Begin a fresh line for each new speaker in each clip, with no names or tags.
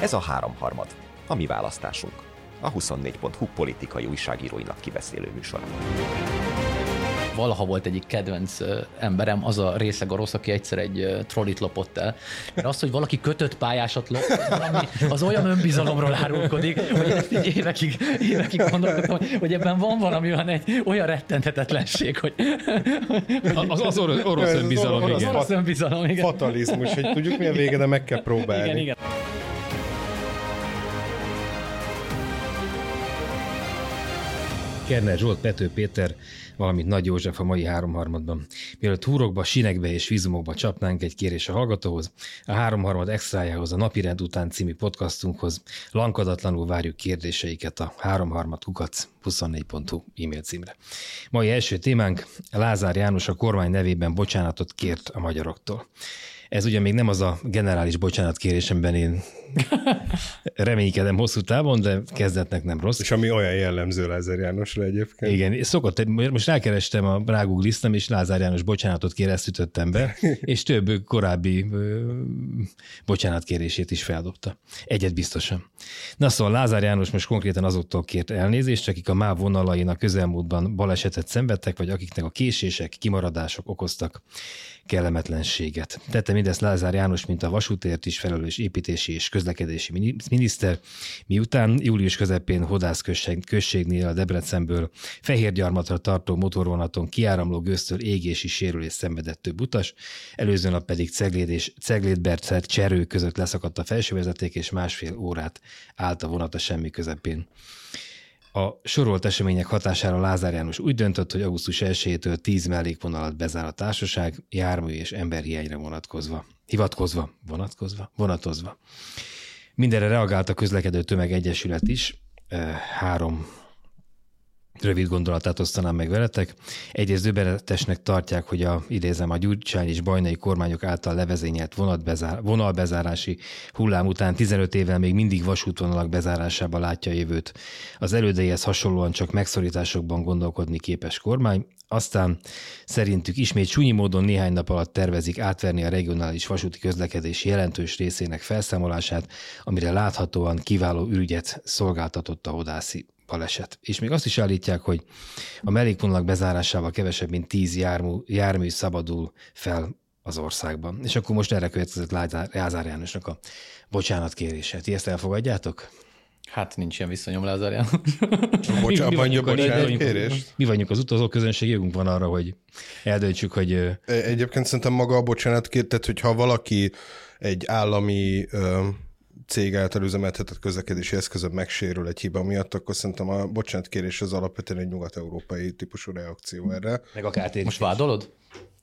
Ez a háromharmad, a mi választásunk. A 24.hu politikai újságíróinak kibeszélő műsor.
Valaha volt egyik kedvenc emberem, az a részeg orosz, aki egyszer egy trollit lopott el. Mert az, hogy valaki kötött pályásat lop, az olyan önbizalomról árulkodik, hogy ezt így évekig, évekig gondolkodtam, hogy ebben van valami van egy olyan rettenthetetlenség, hogy...
Az, az orosz, orosz önbizalom,
az igen. Orosz önbizalom, igen.
Fatalizmus, hogy tudjuk mi a vége, de meg kell próbálni.
Igen, igen.
Kerner Zsolt, Pető Péter, valamint Nagy József a mai háromharmadban. Mielőtt húrokba, sinekbe és vízumokba csapnánk egy kérés a hallgatóhoz, a háromharmad extrájához, a Napirend után című podcastunkhoz lankadatlanul várjuk kérdéseiket a háromharmad kukac 24.hu e-mail címre. Mai első témánk Lázár János a kormány nevében bocsánatot kért a magyaroktól. Ez ugye még nem az a generális bocsánatkérésem, én reménykedem hosszú távon, de kezdetnek nem rossz.
És ami olyan jellemző Lázár Jánosra egyébként.
Igen, szokott, most rákerestem a rágoogliztem, és Lázár János bocsánatot kér, ezt ütöttem be, és több korábbi ö, bocsánatkérését is feldobta. Egyet biztosan. Na szóval Lázár János most konkrétan azoktól kért elnézést, akik a MÁV vonalain a közelmúltban balesetet szenvedtek, vagy akiknek a késések, kimaradások okoztak kellemetlenséget. Tette mindezt Lázár János, mint a vasútért is felelős építési és közlekedési miniszter, miután július közepén Hodász községnél a Debrecenből Fehérgyarmatra tartó motorvonaton kiáramló gőztől égési sérülés szenvedett több utas, előző nap pedig Cegléd és Ceglédbercet Cserő között leszakadt a felsővezeték, és másfél órát állt a vonat a semmi közepén. A sorolt események hatására Lázár János úgy döntött, hogy augusztus 1-től 10 mellékvonalat bezár a társaság, jármű és emberhiányra vonatkozva. Hivatkozva, vonatkozva, vonatozva. Mindenre reagált a közlekedő tömeg egyesület is, három rövid gondolatát osztanám meg veletek. Egyrészt döbbenetesnek tartják, hogy a, idézem, a Gyurcsány és bajnai kormányok által levezényelt vonatbezár, vonalbezárási hullám után 15 évvel még mindig vasútvonalak bezárásába látja a jövőt. Az elődeihez hasonlóan csak megszorításokban gondolkodni képes kormány, aztán szerintük ismét súnyi módon néhány nap alatt tervezik átverni a regionális vasúti közlekedés jelentős részének felszámolását, amire láthatóan kiváló ürügyet szolgáltatott a hodászi baleset. És még azt is állítják, hogy a mellékvonalak bezárásával kevesebb, mint tíz jármű, jármű szabadul fel az országban. És akkor most erre következett Lázár Jánosnak a bocsánatkérése. Ti ezt elfogadjátok?
Hát nincs ilyen viszonyom Lázár János.
Bocsánat, mi, mi, vagyunk, bocsánat,
mi vagyunk az utazó közönség, jogunk van arra, hogy eldöntsük, hogy...
E, egyébként szerintem maga a bocsánat tehát hogyha valaki egy állami cég által üzemeltetett közlekedési eszközön megsérül egy hiba miatt, akkor szerintem a bocsánatkérés az alapvetően egy nyugat-európai típusú reakció erre.
Meg a kártérítés. Most vádolod?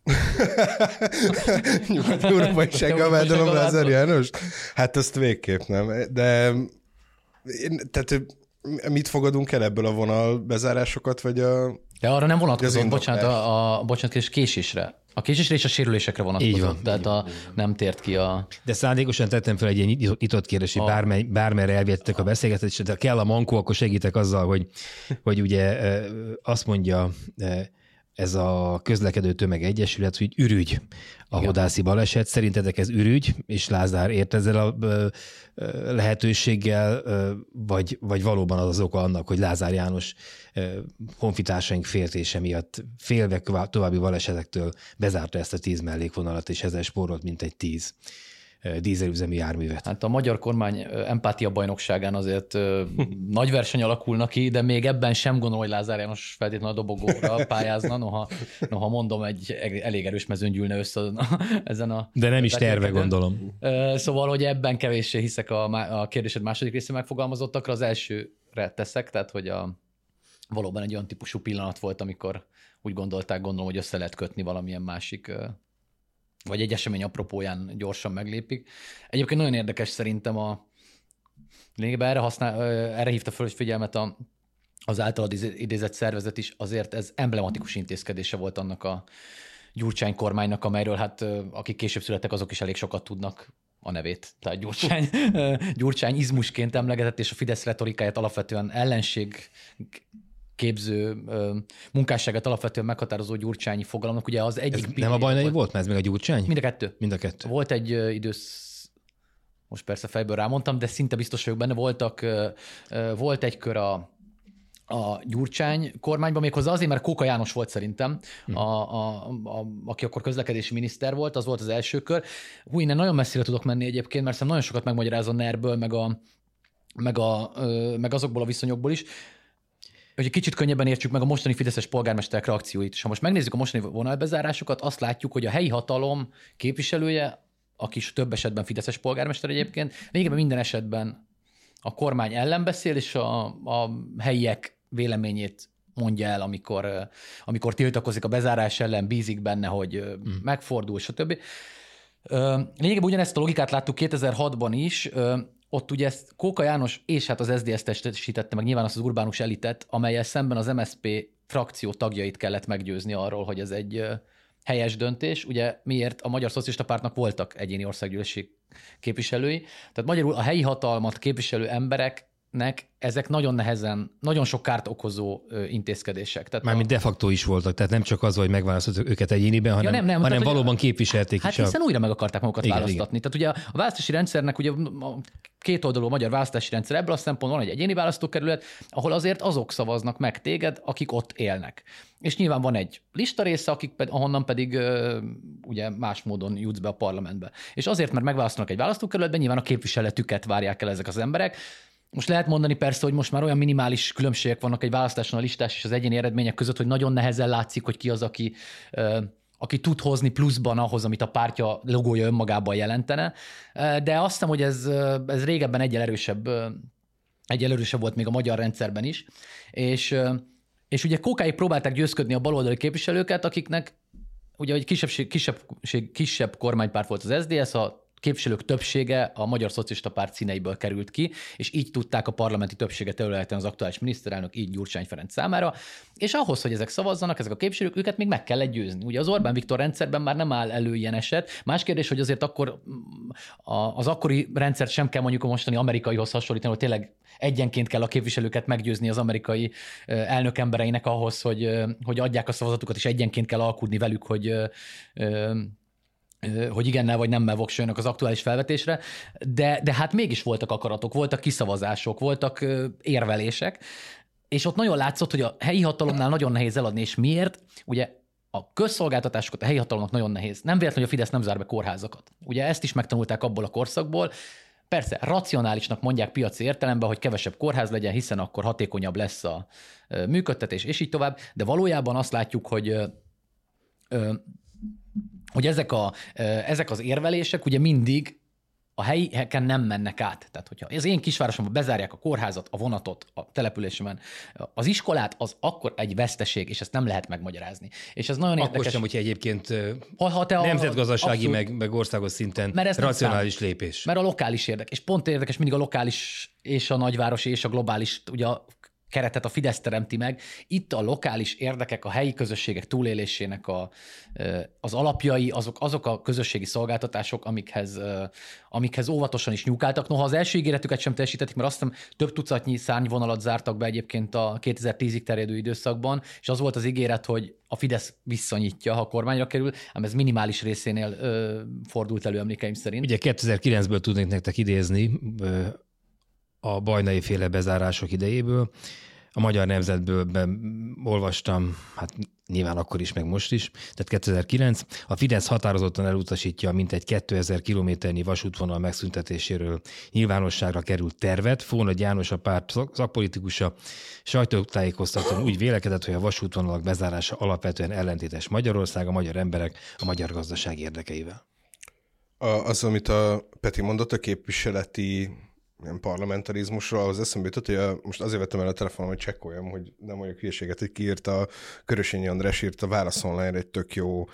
Nyugat-európai seggal vádolom Lázár János? Hát azt végképp nem. De én, tehát mit fogadunk el ebből a vonal bezárásokat, vagy a...
De arra nem vonatkozott, bocsánat, a, a bocsánat, késésre. A késésre és a sérülésekre vonatkozott. Így van. Tehát a, nem tért ki a...
De szándékosan tettem fel egy ilyen nyitott kérdés, hogy a... bármely, bármerre elvihettek a beszélgetést, de kell a mankó, akkor segítek azzal, hogy, hogy ugye azt mondja ez a közlekedő tömeg egyesület, hogy ürügy a hodászi baleset. Szerintetek ez ürügy, és Lázár ért ezzel a lehetőséggel, vagy, vagy valóban az az oka annak, hogy Lázár János honfitársaink féltése miatt félve további balesetektől bezárta ezt a tíz mellékvonalat, és ezzel spórolt mint egy tíz dízelüzemű járművet.
Hát a magyar kormány empátia bajnokságán azért nagy verseny alakulnak ki, de még ebben sem gondolom, hogy Lázár János feltétlenül a dobogóra pályázna, noha, noha mondom, egy elég erős mezőn gyűlne össze ezen a...
De nem is terve, gondolom.
Szóval, hogy ebben kevéssé hiszek a, a kérdésed második része megfogalmazottakra, az elsőre teszek, tehát hogy a, valóban egy olyan típusú pillanat volt, amikor úgy gondolták, gondolom, hogy össze lehet kötni valamilyen másik vagy egy esemény apropóján gyorsan meglépik. Egyébként nagyon érdekes szerintem a lényegében erre, használ, erre hívta föl figyelmet a, az általad idézett szervezet is, azért ez emblematikus intézkedése volt annak a Gyurcsány kormánynak, amelyről hát akik később születtek, azok is elég sokat tudnak a nevét. Tehát Gyurcsány, Gyurcsány izmusként emlegetett, és a Fidesz retorikáját alapvetően ellenség képző munkásságát alapvetően meghatározó gyurcsányi fogalomnak. Ugye az egyik...
Ez nem a bajnai volt, mert ez még a gyurcsány?
Mind a kettő.
Mind a kettő.
Volt egy idősz... most persze fejből rámondtam, de szinte biztos vagyok benne, voltak, volt egy kör a, a Gyurcsány kormányban, méghozzá azért, mert Kóka János volt szerintem, a, a, a, aki akkor közlekedési miniszter volt, az volt az első kör. Hú, innen nagyon messzire tudok menni egyébként, mert nagyon sokat megmagyaráz a NER-ből, meg, a, meg, a, meg azokból a viszonyokból is hogy egy kicsit könnyebben értsük meg a mostani fideszes polgármesterek reakcióit. És ha most megnézzük a mostani vonalbezárásokat, azt látjuk, hogy a helyi hatalom képviselője, aki is több esetben fideszes polgármester egyébként, lényegében minden esetben a kormány ellen beszél, és a, a helyiek véleményét mondja el, amikor, amikor tiltakozik a bezárás ellen, bízik benne, hogy mm. megfordul, stb. Lényegében ugyanezt a logikát láttuk 2006-ban is, ott ugye ezt Kóka János és hát az SZDSZ testesítette meg nyilván azt az urbánus elitet, amelyel szemben az MSP frakció tagjait kellett meggyőzni arról, hogy ez egy helyes döntés. Ugye miért a Magyar Szocialista Pártnak voltak egyéni országgyűlési képviselői, tehát magyarul a helyi hatalmat képviselő emberek nek ezek nagyon nehezen, nagyon sok kárt okozó intézkedések.
Tehát Mármint a... de facto is voltak, tehát nem csak az, hogy megválasztottak őket egyéniben, hanem, ja, nem, nem, hanem tehát, valóban ugye, képviselték
hát
is.
Hát hiszen a... újra meg akarták magukat igen, választatni. Igen. Tehát ugye a választási rendszernek ugye a két oldalú magyar választási rendszer ebből a szempontból van egy egyéni választókerület, ahol azért azok szavaznak meg téged, akik ott élnek. És nyilván van egy lista része, akik ped, ahonnan pedig ugye más módon jutsz be a parlamentbe. És azért, mert megválasztanak egy választókerületben, nyilván a képviseletüket várják el ezek az emberek, most lehet mondani persze, hogy most már olyan minimális különbségek vannak egy választáson a listás és az egyéni eredmények között, hogy nagyon nehezen látszik, hogy ki az, aki, aki tud hozni pluszban ahhoz, amit a pártja logója önmagában jelentene. De azt hiszem, hogy ez, ez régebben egyel erősebb, egyel erősebb volt még a magyar rendszerben is. És, és ugye kókáig próbálták győzködni a baloldali képviselőket, akiknek ugye egy kisebb, kisebb, kisebb kormánypárt volt az SZDSZ, a képviselők többsége a Magyar Szocialista Párt színeiből került ki, és így tudták a parlamenti többséget előállítani az aktuális miniszterelnök, így Gyurcsány Ferenc számára, és ahhoz, hogy ezek szavazzanak, ezek a képviselők, őket még meg kell győzni. Ugye az Orbán Viktor rendszerben már nem áll elő ilyen eset. Más kérdés, hogy azért akkor az akkori rendszert sem kell mondjuk a mostani amerikaihoz hasonlítani, hogy tényleg egyenként kell a képviselőket meggyőzni az amerikai elnök embereinek ahhoz, hogy, hogy adják a szavazatukat, és egyenként kell alkudni velük, hogy hogy igennel vagy nemmel voksoljanak az aktuális felvetésre, de, de hát mégis voltak akaratok, voltak kiszavazások, voltak érvelések, és ott nagyon látszott, hogy a helyi hatalomnál nagyon nehéz eladni, és miért? Ugye a közszolgáltatásokat a helyi hatalomnak nagyon nehéz. Nem véletlen, hogy a Fidesz nem zár be kórházakat. Ugye ezt is megtanulták abból a korszakból. Persze, racionálisnak mondják piaci értelemben, hogy kevesebb kórház legyen, hiszen akkor hatékonyabb lesz a működtetés, és így tovább, de valójában azt látjuk, hogy hogy ezek, a, ezek az érvelések ugye mindig a helyeken nem mennek át. Tehát, hogyha az én kisvárosomban bezárják a kórházat, a vonatot, a településemen, az iskolát, az akkor egy veszteség, és ezt nem lehet megmagyarázni. És ez nagyon
akkor
érdekes.
sem, hogyha egyébként ha, ha te nemzetgazdasági, a, meg, meg országos szinten mert racionális lépés.
Mert a lokális érdek. És pont érdekes mindig a lokális és a nagyvárosi és a globális, ugye a keretet a Fidesz teremti meg. Itt a lokális érdekek, a helyi közösségek túlélésének a, az alapjai, azok, azok a közösségi szolgáltatások, amikhez, amikhez óvatosan is nyúkáltak. Noha az első ígéretüket sem teljesítették, mert azt hiszem több tucatnyi szárnyvonalat zártak be egyébként a 2010-ig terjedő időszakban, és az volt az ígéret, hogy a Fidesz visszanyitja, ha a kormányra kerül, ám ez minimális részénél ö, fordult elő emlékeim szerint.
Ugye 2009-ből tudnék nektek idézni, ö, a bajnai féle bezárások idejéből. A Magyar Nemzetből olvastam, hát nyilván akkor is, meg most is, tehát 2009. A Fidesz határozottan elutasítja mintegy 2000 kilométernyi vasútvonal megszüntetéséről nyilvánosságra került tervet. Fóna János a párt szakpolitikusa sajtótájékoztatón úgy vélekedett, hogy a vasútvonalak bezárása alapvetően ellentétes Magyarország, a magyar emberek, a magyar gazdaság érdekeivel.
A, az, amit a Peti mondott, a képviseleti ilyen parlamentarizmusról, az eszembe jutott, hogy a, most azért vettem el a telefonom, hogy csekkoljam, hogy nem mondjuk hülyeséget, hogy kiírta, Körösényi András írta a Válasz Online egy tök jó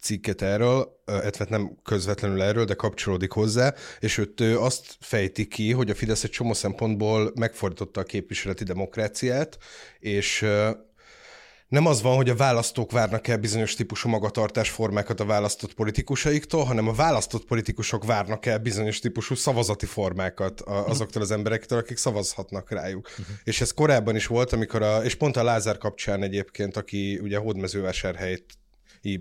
cikket erről, illetve nem közvetlenül erről, de kapcsolódik hozzá, és őt azt fejti ki, hogy a Fidesz egy csomó szempontból megfordította a képviseleti demokráciát, és nem az van, hogy a választók várnak el bizonyos típusú magatartásformákat a választott politikusaiktól, hanem a választott politikusok várnak el bizonyos típusú szavazati formákat azoktól az emberektől, akik szavazhatnak rájuk. Uh-huh. És ez korábban is volt, amikor a, és pont a Lázár kapcsán egyébként, aki ugye Hódmezővásárhelyt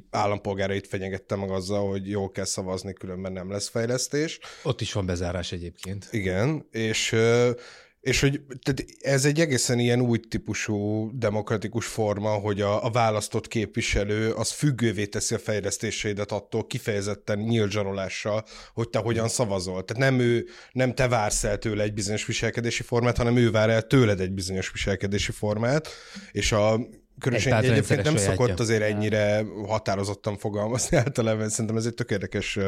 állampolgárait fenyegette meg azzal, hogy jól kell szavazni, különben nem lesz fejlesztés.
Ott is van bezárás egyébként.
Igen, és és hogy tehát ez egy egészen ilyen új típusú demokratikus forma, hogy a, a választott képviselő az függővé teszi a fejlesztéseidet attól kifejezetten nyílt zsarolással, hogy te hogyan szavazol. Tehát nem ő, nem te vársz el tőle egy bizonyos viselkedési formát, hanem ő vár el tőled egy bizonyos viselkedési formát, és a Különösen egy egyébként nem szokott azért ennyire határozottan fogalmazni általában, szerintem ez egy tök érdekes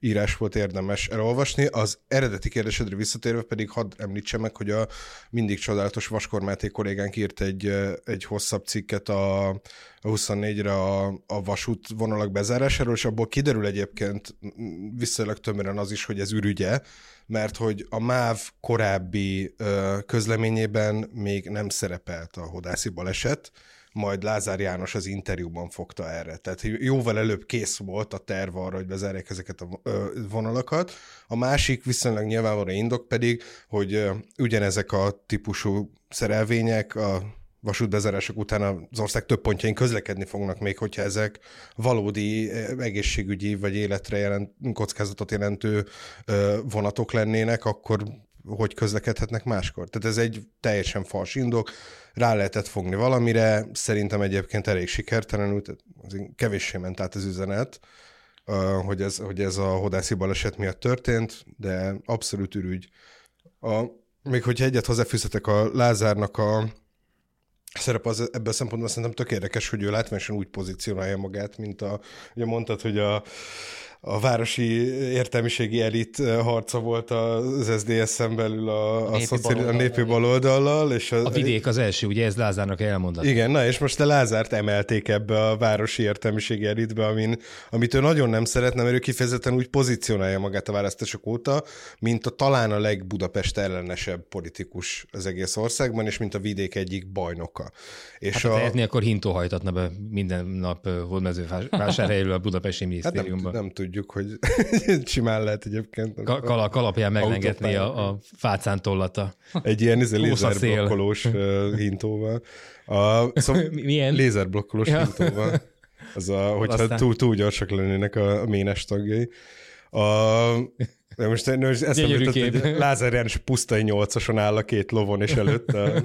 írás volt, érdemes elolvasni. Az eredeti kérdésedre visszatérve pedig hadd említsem meg, hogy a mindig csodálatos Vaskor Máté kollégánk írt egy, egy hosszabb cikket a, a 24-re a, a vasút vonalak bezárásáról, és abból kiderül egyébként viszonylag tömören az is, hogy ez ürügye, mert hogy a MÁV korábbi közleményében még nem szerepelt a hodászi baleset, majd Lázár János az interjúban fogta erre. Tehát jóval előbb kész volt a terv arra, hogy bezárják ezeket a vonalakat. A másik viszonylag nyilvánvaló indok pedig, hogy ugyanezek a típusú szerelvények a vasútbezárások után az ország több pontjain közlekedni fognak még, hogyha ezek valódi egészségügyi vagy életre jelent, kockázatot jelentő vonatok lennének, akkor hogy közlekedhetnek máskor. Tehát ez egy teljesen fals indok, rá lehetett fogni valamire, szerintem egyébként elég sikertelenül, tehát kevéssé ment át az üzenet, hogy ez, hogy ez a hodászi baleset miatt történt, de abszolút ürügy. A, még hogyha egyet hozzáfűzhetek a Lázárnak a szerep az ebben a szempontból szerintem tök érdekes, hogy ő látványosan úgy pozícionálja magát, mint a, ugye mondtad, hogy a a városi értelmiségi elit eh, harca volt az SZDSZ-en belül a, a, népi, szociál, baloldal, a népi baloldallal. És
a, a vidék az első, ugye ez Lázárnak elmondott.
Igen, na és most a Lázárt emelték ebbe a városi értelmiségi elitbe, amin, amit ő nagyon nem szeretne, mert ő kifejezetten úgy pozícionálja magát a választások óta, mint a talán a legbudapest ellenesebb politikus az egész országban, és mint a vidék egyik bajnoka.
És hát a... tehetné, akkor hintó hajtatna be minden nap hódmezővásárhelyről a budapesti minisztériumban.
Hát nem, nem tudjuk, hogy simán lehet egyébként.
Ka- kal- kalapján meglengetni a, a fácán tollata.
Egy ilyen izé, lézerblokkolós hintóval. A, szóval
Milyen?
Lézerblokkolós ja. hintóval. Az a, hogyha túl, túl gyorsak lennének a, a ménes tagjai. A, de most, most ezt említett, hogy Lázár János pusztai nyolcason áll a két lovon, és előtt a.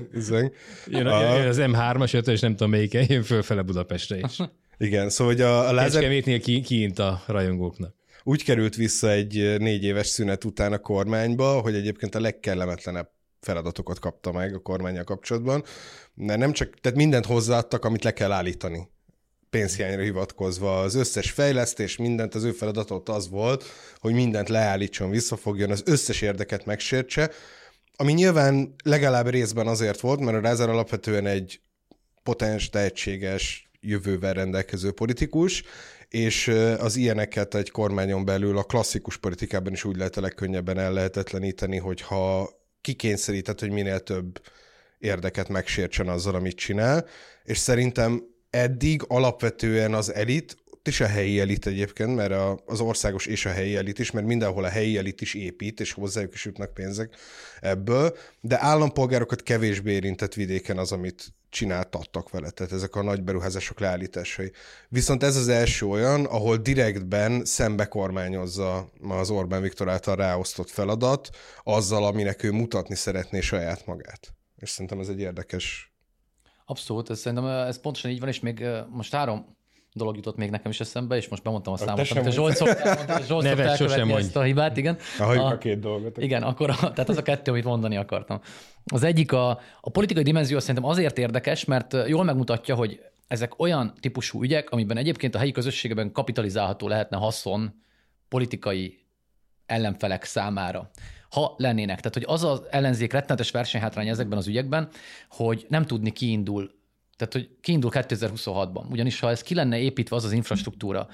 Jön, a, jön az M3-as, és nem tudom melyik, jön fölfele Budapestre is.
Igen, szóval hogy a, a Lázár...
Kecskemétnél ki, kiint a rajongóknak.
Úgy került vissza egy négy éves szünet után a kormányba, hogy egyébként a legkellemetlenebb feladatokat kapta meg a kormányjal kapcsolatban, mert nem csak, tehát mindent hozzáadtak, amit le kell állítani pénzhiányra hivatkozva. Az összes fejlesztés, mindent, az ő feladatot az volt, hogy mindent leállítson, visszafogjon, az összes érdeket megsértse, ami nyilván legalább részben azért volt, mert a Rázer alapvetően egy potens, tehetséges, jövővel rendelkező politikus, és az ilyeneket egy kormányon belül a klasszikus politikában is úgy lehet a legkönnyebben el lehetetleníteni, hogyha kikényszerített, hogy minél több érdeket megsértsen azzal, amit csinál, és szerintem eddig alapvetően az elit, is a helyi elit egyébként, mert a, az országos és a helyi elit is, mert mindenhol a helyi elit is épít, és hozzájuk is jutnak pénzek ebből, de állampolgárokat kevésbé érintett vidéken az, amit csináltattak vele, tehát ezek a nagy beruházások leállításai. Viszont ez az első olyan, ahol direktben szembe kormányozza az Orbán Viktor által ráosztott feladat azzal, aminek ő mutatni szeretné saját magát. És szerintem ez egy érdekes
Abszolút, ez szerintem ez pontosan így van, és még most három dolog jutott még nekem is eszembe, és most bemondtam a számot, amit a Zsolt szoktál, Zsolt
Nevet sosem mondj.
ezt a hibát, igen.
A, a két dolgot.
Igen, akkor a, tehát az a kettő, amit mondani akartam. Az egyik a, a politikai dimenzió szerintem azért érdekes, mert jól megmutatja, hogy ezek olyan típusú ügyek, amiben egyébként a helyi közösségben kapitalizálható lehetne haszon politikai ellenfelek számára ha lennének. Tehát, hogy az az ellenzék rettenetes versenyhátrány ezekben az ügyekben, hogy nem tudni kiindul tehát, hogy kiindul 2026-ban. Ugyanis ha ez ki lenne építve az az infrastruktúra,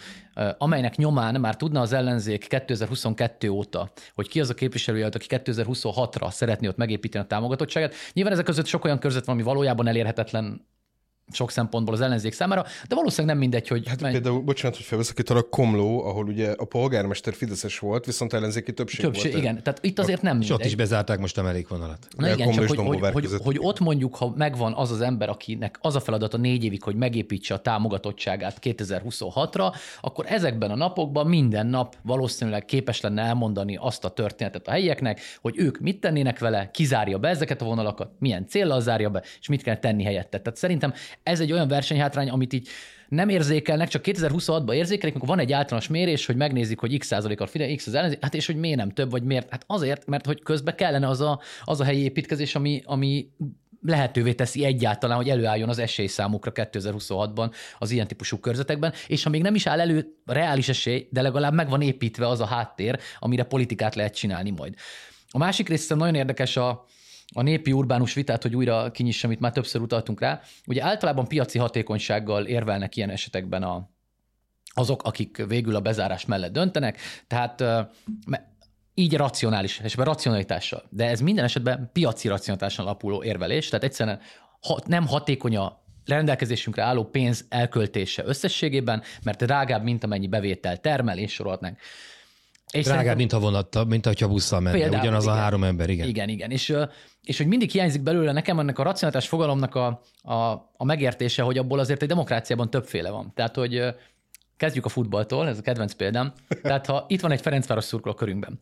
amelynek nyomán már tudna az ellenzék 2022 óta, hogy ki az a képviselője, aki 2026-ra szeretné ott megépíteni a támogatottságát. Nyilván ezek között sok olyan körzet van, ami valójában elérhetetlen sok szempontból az ellenzék számára, de valószínűleg nem mindegy, hogy...
Hát menj... például, bocsánat, hogy felveszek itt a Komló, ahol ugye a polgármester Fideszes volt, viszont ellenzéki többség,
többség
volt.
Igen, tehát itt azért nem
mindegy. És ott is bezárták most a mellékvonalat.
Na igen, csak hogy, hogy, hogy, hogy, ott mondjuk, ha megvan az az ember, akinek az a feladata négy évig, hogy megépítse a támogatottságát 2026-ra, akkor ezekben a napokban minden nap valószínűleg képes lenne elmondani azt a történetet a helyieknek, hogy ők mit tennének vele, kizárja be ezeket a vonalakat, milyen célra zárja be, és mit kell tenni helyette. Tehát szerintem ez egy olyan versenyhátrány, amit így nem érzékelnek, csak 2026-ban érzékelik, amikor van egy általános mérés, hogy megnézik, hogy x százalék a Fidesz, x az ellenzék, hát és hogy miért nem több, vagy miért? Hát azért, mert hogy közben kellene az a, az a helyi építkezés, ami, ami lehetővé teszi egyáltalán, hogy előálljon az esélyszámukra 2026-ban az ilyen típusú körzetekben, és ha még nem is áll elő reális esély, de legalább meg van építve az a háttér, amire politikát lehet csinálni majd. A másik része nagyon érdekes a, a népi urbánus vitát, hogy újra kinyissam, amit már többször utaltunk rá. Ugye általában piaci hatékonysággal érvelnek ilyen esetekben a, azok, akik végül a bezárás mellett döntenek, tehát így racionális, és racionalitással. De ez minden esetben piaci racionalitáson alapuló érvelés, tehát egyszerűen ha, nem hatékony a rendelkezésünkre álló pénz elköltése összességében, mert drágább, mint amennyi bevétel termel, és sorolhatnánk.
És Drágább, mint ha vonatta, mint ha busszal menne, Például, ugyanaz igen. a három ember, igen.
Igen, igen. És, és hogy mindig hiányzik belőle nekem ennek a racionalitás fogalomnak a, a, a megértése, hogy abból azért egy demokráciában többféle van. Tehát, hogy kezdjük a futballtól, ez a kedvenc példám. Tehát, ha itt van egy Ferencváros szurkoló körünkben,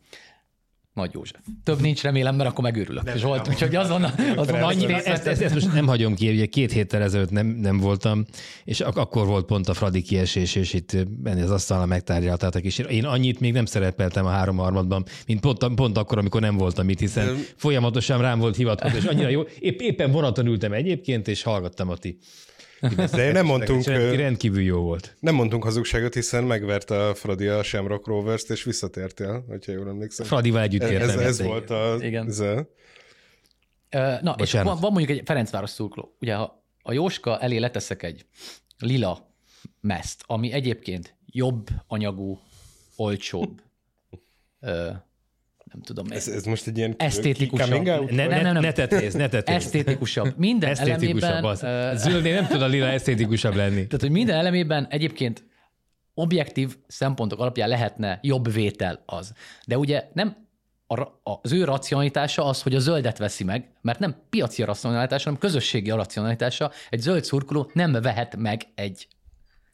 nagy József. Több nincs, remélem, mert akkor megőrülök. Nem, Zsolt, nem, úgyhogy azon, azon annyi
ezt, ezt, ezt, ezt, most nem hagyom ki, ugye két héttel ezelőtt nem, nem voltam, és ak- akkor volt pont a Fradi kiesés, és itt benne az asztalra megtárgyaltátok, és én annyit még nem szerepeltem a három harmadban, mint pont, pont akkor, amikor nem voltam itt, hiszen folyamatosan rám volt hivatkozó, és annyira jó. Épp, éppen vonaton ültem egyébként, és hallgattam a ti
de nem mondtunk...
Rendkívül jó volt.
Nem mondtunk hazugságot, hiszen megverte a Fradi a Shamrock Rovers-t, és visszatértél, hogyha jól emlékszem.
Fradival együtt
értem. Ez, ez volt a...
Igen. Ez a... Na, Bocsánat. és van, van mondjuk egy Ferencváros szurkoló. Ugye, ha a Jóska elé leteszek egy lila meszt, ami egyébként jobb anyagú, olcsóbb, nem tudom.
Ez, ez most egy ilyen
esztétikusabb.
Ne, ne, ne, ne, ne tetéz, ne tetéz.
Esztétikusabb. Minden esztétikusabb
elemében... Az. Zöldnél nem tud a lila esztétikusabb lenni.
Tehát, hogy minden elemében egyébként objektív szempontok alapján lehetne jobb vétel az. De ugye nem az ő racionalitása az, hogy a zöldet veszi meg, mert nem piaci racionalitása, hanem közösségi racionalitása. Egy zöld szurkoló nem vehet meg egy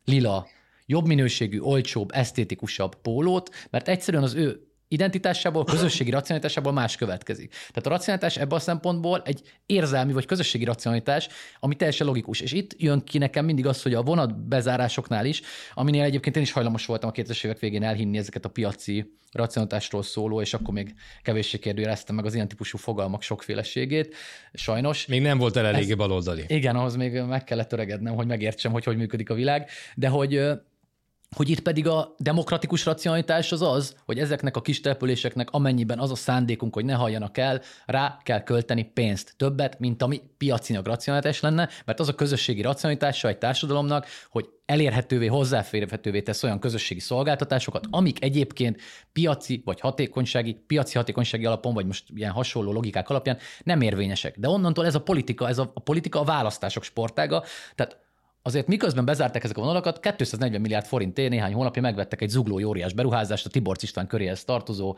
lila, jobb minőségű, olcsóbb, esztétikusabb pólót, mert egyszerűen az ő identitásából, közösségi racionalitásából más következik. Tehát a racionalitás ebben a szempontból egy érzelmi vagy közösségi racionalitás, ami teljesen logikus. És itt jön ki nekem mindig az, hogy a vonat bezárásoknál is, aminél egyébként én is hajlamos voltam a 2000 évek végén elhinni ezeket a piaci racionalitásról szóló, és akkor még kevéssé kérdőjeleztem meg az ilyen típusú fogalmak sokféleségét. Sajnos.
Még nem volt el eléggé baloldali.
Igen, ahhoz még meg kellett öregednem, hogy megértsem, hogy hogy működik a világ, de hogy hogy itt pedig a demokratikus racionalitás az az, hogy ezeknek a kis településeknek amennyiben az a szándékunk, hogy ne halljanak el, rá kell költeni pénzt, többet, mint ami piacinak racionalitás lenne, mert az a közösségi racionalitása egy társadalomnak, hogy elérhetővé, hozzáférhetővé tesz olyan közösségi szolgáltatásokat, amik egyébként piaci vagy hatékonysági, piaci hatékonysági alapon, vagy most ilyen hasonló logikák alapján nem érvényesek. De onnantól ez a politika, ez a, a politika a választások sportága, tehát Azért miközben bezárták ezek a vonalakat, 240 milliárd forintért néhány hónapja megvettek egy zugló óriás beruházást a Tibor István köréhez tartozó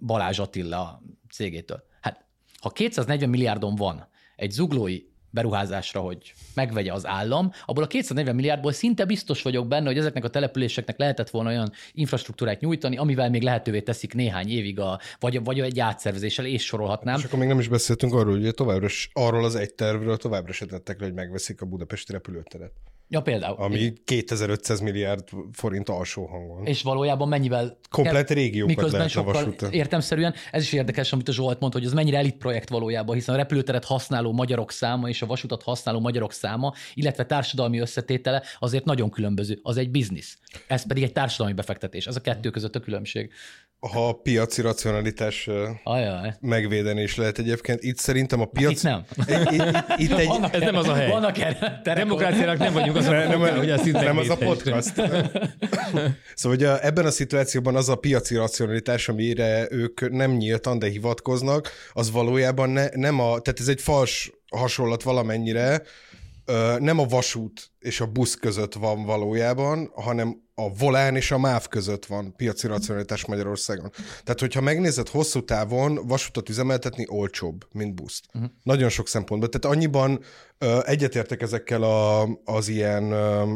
Balázs Attila cégétől. Hát, ha 240 milliárdon van egy zuglói beruházásra, hogy megvegye az állam, abból a 240 milliárdból szinte biztos vagyok benne, hogy ezeknek a településeknek lehetett volna olyan infrastruktúrát nyújtani, amivel még lehetővé teszik néhány évig, a, vagy, vagy egy átszervezéssel, és sorolhatnám.
És akkor még nem is beszéltünk arról, hogy továbbra arról az egy tervről továbbra se tettek le, hogy megveszik a budapesti repülőteret.
Ja, például.
Ami igen. 2500 milliárd forint alsó hangon.
És valójában mennyivel...
Komplet régiókat
Miközben sokkal értemszerűen, ez is érdekes, amit a Zsolt mondta, hogy ez mennyire elit projekt valójában, hiszen a repülőteret használó magyarok száma és a vasutat használó magyarok száma, illetve társadalmi összetétele azért nagyon különböző. Az egy biznisz. Ez pedig egy társadalmi befektetés. Ez a kettő között a különbség
ha a piaci racionalitás
Ajaj.
megvédenés lehet egyébként. Itt szerintem a piac...
Itt nem.
Itt, itt, itt egy... Vannak ez nem az a hely. Vannak erre Demokráciának nem vagyunk az,
nem, nem, hogy a nem az a podcast. szóval ugye ebben a szituációban az a piaci racionalitás, amire ők nem nyíltan, de hivatkoznak, az valójában ne, nem a... Tehát ez egy fals hasonlat valamennyire, nem a vasút és a busz között van valójában, hanem a volán és a MÁV között van piaci racionalitás Magyarországon. Tehát, hogyha megnézed hosszú távon, vasutat üzemeltetni olcsóbb, mint buszt. Uh-huh. Nagyon sok szempontból. Tehát annyiban ö, egyetértek ezekkel a, az ilyen ö,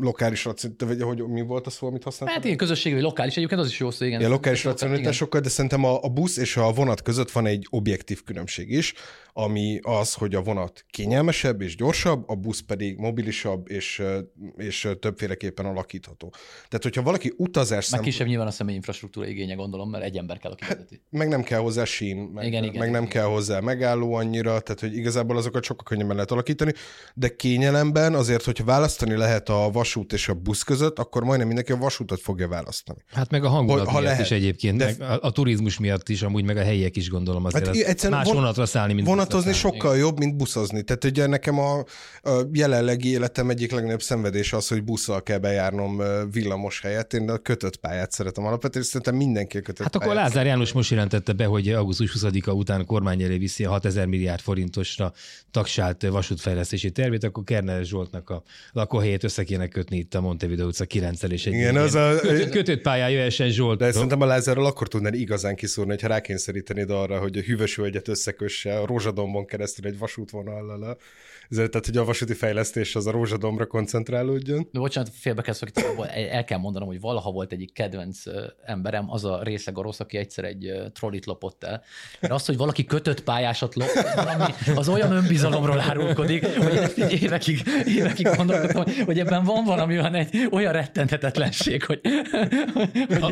lokális racionalitásokkal, vagy hogy mi volt a szó, amit használtam?
Hát ilyen közösségi, vagy lokális egyébként az is jó szó, igen.
Ilyen lokális racionalitásokkal, de szerintem a, a busz és a vonat között van egy objektív különbség is, ami az, hogy a vonat kényelmesebb és gyorsabb, a busz pedig mobilisabb és, és többféleképpen alakítható. Tehát, hogyha valaki utazás
Meg
szempont-
kisebb nyilván a személy infrastruktúra igénye, gondolom, mert egy ember kell, aki vezeti.
meg nem kell hozzá sín, meg,
Igen,
meg
igen,
nem
igen.
kell hozzá megálló annyira, tehát hogy igazából azokat sokkal könnyebben lehet alakítani, de kényelemben azért, hogyha választani lehet a vasút és a busz között, akkor majdnem mindenki a vasútat fogja választani.
Hát meg a hangulat
Ha
miatt
lehet.
is egyébként,
De-
meg a, a turizmus miatt is, amúgy meg a helyiek is gondolom azért.
Hát
Hát
egyszerűen
más
von-
vonatra szállni, mint
Vonatozni
buszra
sokkal jobb, mint buszozni. Tehát ugye nekem a, a jelenlegi életem egyik legnagyobb szenvedése az, hogy busszal kell bejárnom villamos helyett. Én a kötött pályát szeretem alapvetően, szerintem mindenki a kötött
Hát akkor
pályát.
Lázár János most jelentette be, hogy augusztus 20-a után a kormány elé viszi a 6000 milliárd forintosra tagsált vasútfejlesztési tervét, akkor Kerner Zsoltnak a lakóhelyét össze kéne kötni itt a Montevideo utca 9 és egy
Igen, az a-
kötött, kötött pályán jöhessen Zsolt.
De szerintem a Lázárral akkor tudnád igazán kiszúrni, hogyha rákényszerítenéd arra, hogy a hűvös völgyet összekösse a Rózsadombon keresztül egy vasútvonallal. Tehát, hogy a vasúti fejlesztés az a Rózsadombra koncentrálódjon.
De bocsánat, félbe kell szakítani, el kell mondanom, hogy valaha volt egyik kedvenc emberem, az a részeg a rossz, aki egyszer egy trollit lopott el. Mert az, hogy valaki kötött pályásat lop, az, valami, az olyan önbizalomról árulkodik, hogy ezt így évekig, évekig gondolkodtam, hogy ebben van valami olyan, egy, olyan rettenthetetlenség, hogy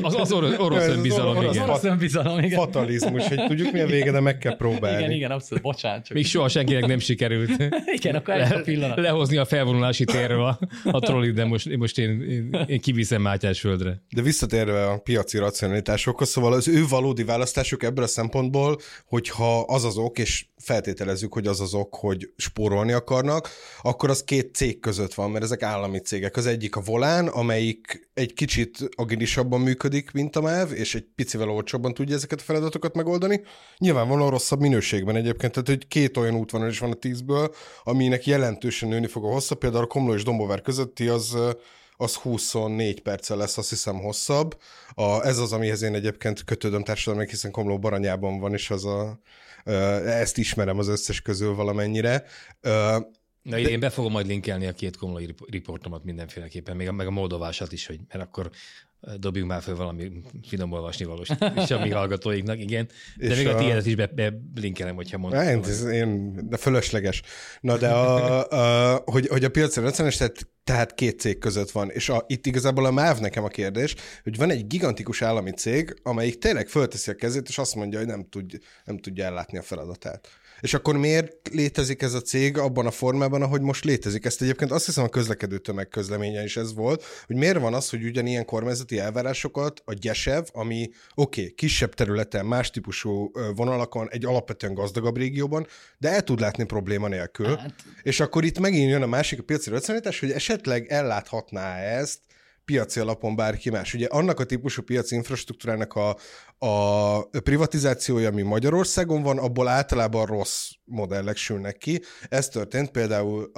Az, az orosz, orosz
az
önbizalom,
orosz
az
igen.
orosz önbizalom, igen.
Fatalizmus, hogy tudjuk mi a vége, de meg kell próbálni.
Igen, igen, abszolút, bocsánat. Csak.
Még soha senkinek nem sikerült
Igen, akkor ez a pillanat.
lehozni a felvonulási térről a, a trollit, de most, most én, én, én kiviszem Mátyás földre.
De visszatérve a piaci racionalitásokhoz, szóval az ő valódi választásuk ebből a szempontból, hogyha az az ok, és feltételezzük, hogy az az ok, hogy spórolni akarnak, akkor az két cég között van, mert ezek állami cégek. Az egyik a Volán, amelyik egy kicsit agilisabban működik, mint a MÁV, és egy picivel olcsóbban tudja ezeket a feladatokat megoldani. Nyilvánvalóan rosszabb minőségben egyébként, tehát hogy két olyan útvonal is van a tízből, aminek jelentősen nőni fog a hossza, például a Komló és Dombóvár közötti az az 24 perccel lesz, azt hiszem hosszabb. A, ez az, amihez én egyébként kötődöm társadalmi, hiszen Komló Baranyában van, és az a, ezt ismerem az összes közül valamennyire.
Na, én be fogom majd linkelni a két komlói rip- riportomat mindenféleképpen, még a, meg a moldovásat is, hogy, mert akkor dobjunk már föl valami finom olvasni valós is a mi hallgatóinknak, igen. De
És
még a,
a-
tiédet is be, be hogyha mondod.
én, ez, én, de fölösleges. Na de a, a, hogy, hogy a piaci rendszeres, tehát, tehát két cég között van, és a, itt igazából a MÁV nekem a kérdés, hogy van egy gigantikus állami cég, amelyik tényleg fölteszi a kezét, és azt mondja, hogy nem, tud, nem tudja ellátni a feladatát. És akkor miért létezik ez a cég abban a formában, ahogy most létezik? Ezt egyébként azt hiszem a közlekedő tömegközleménye is ez volt, hogy miért van az, hogy ugyanilyen kormányzati elvárásokat a GYESEV, ami oké, okay, kisebb területen, más típusú vonalakon, egy alapvetően gazdagabb régióban, de el tud látni probléma nélkül.
Hát-
És akkor itt megint jön a másik a piaci racionalitás, hogy esetleg elláthatná ezt piaci alapon bárki más. Ugye annak a típusú piaci infrastruktúrának a, a privatizációja, ami Magyarországon van, abból általában rossz modellek sülnek ki. Ez történt például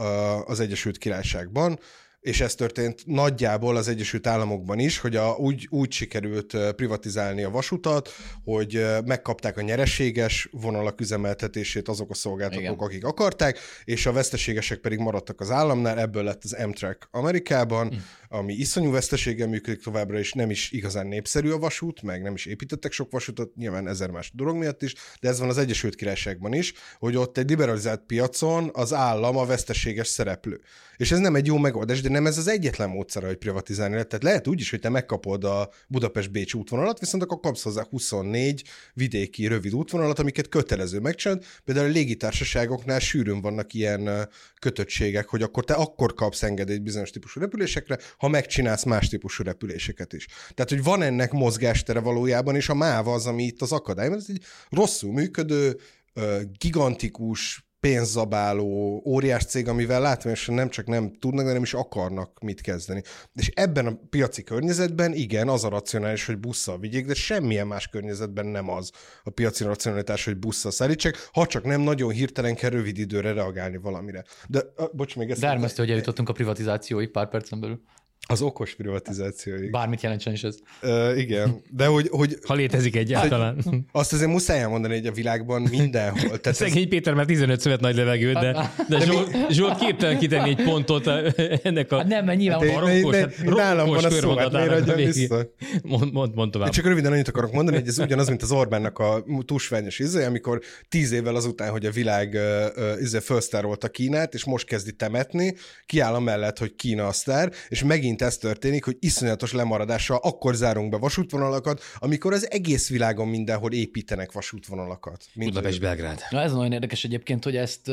az Egyesült Királyságban, és ez történt nagyjából az Egyesült Államokban is, hogy a, úgy, úgy sikerült privatizálni a vasutat, hogy megkapták a nyereséges vonalak üzemeltetését azok a szolgáltatók,
Igen.
akik akarták, és a veszteségesek pedig maradtak az államnál, ebből lett az Amtrak Amerikában, mm. Ami iszonyú veszteséggel működik továbbra, és nem is igazán népszerű a vasút, meg nem is építettek sok vasutat, nyilván ezer más dolog miatt is, de ez van az Egyesült Királyságban is, hogy ott egy liberalizált piacon az állam a veszteséges szereplő. És ez nem egy jó megoldás, de nem ez az egyetlen módszer, hogy privatizálni lehet. Tehát lehet úgy is, hogy te megkapod a Budapest-Bécs útvonalat, viszont akkor kapsz hozzá 24 vidéki rövid útvonalat, amiket kötelező megcsinálni. Például a légitársaságoknál sűrűn vannak ilyen kötöttségek, hogy akkor te akkor kapsz engedélyt bizonyos típusú repülésekre, ha megcsinálsz más típusú repüléseket is. Tehát, hogy van ennek mozgástere valójában, és a MÁV az, ami itt az akadály, mert ez egy rosszul működő, gigantikus, pénzzabáló, óriás cég, amivel látványosan nem csak nem tudnak, de nem is akarnak mit kezdeni. És ebben a piaci környezetben igen, az a racionális, hogy busszal vigyék, de semmilyen más környezetben nem az a piaci racionalitás, hogy busszal szállítsák, ha csak nem nagyon hirtelen kell rövid időre reagálni valamire. De, a, bocs, még ezt...
De hogy eljutottunk a privatizációig pár percen belül.
Az okos privatizáció.
Bármit jelentsen is ez.
Uh, igen, de hogy, hogy...
Ha létezik egyáltalán.
Azt azért muszáj elmondani, hogy a világban mindenhol.
Tehát Szegény ez... Péter már 15 szövet nagy levegőt, de, de, de Zsolt, mi... Zsolt képtelen kitenni egy pontot ennek a...
Hát nem, mert nyilván hát
barokkos, hát nálam van a szó, hát miért adjam vissza?
Mond, mond, mond tovább.
Csak röviden annyit akarok mondani, hogy ez ugyanaz, mint az Orbánnak a tusványos izé, amikor tíz évvel azután, hogy a világ izé felsztárolta Kínát, és most kezdi temetni, kiáll mellett, hogy Kína a sztár, és megint ez történik, hogy iszonyatos lemaradással akkor zárunk be vasútvonalakat, amikor az egész világon mindenhol építenek vasútvonalakat.
Budapest-Belgrád.
Na ez nagyon érdekes egyébként, hogy ezt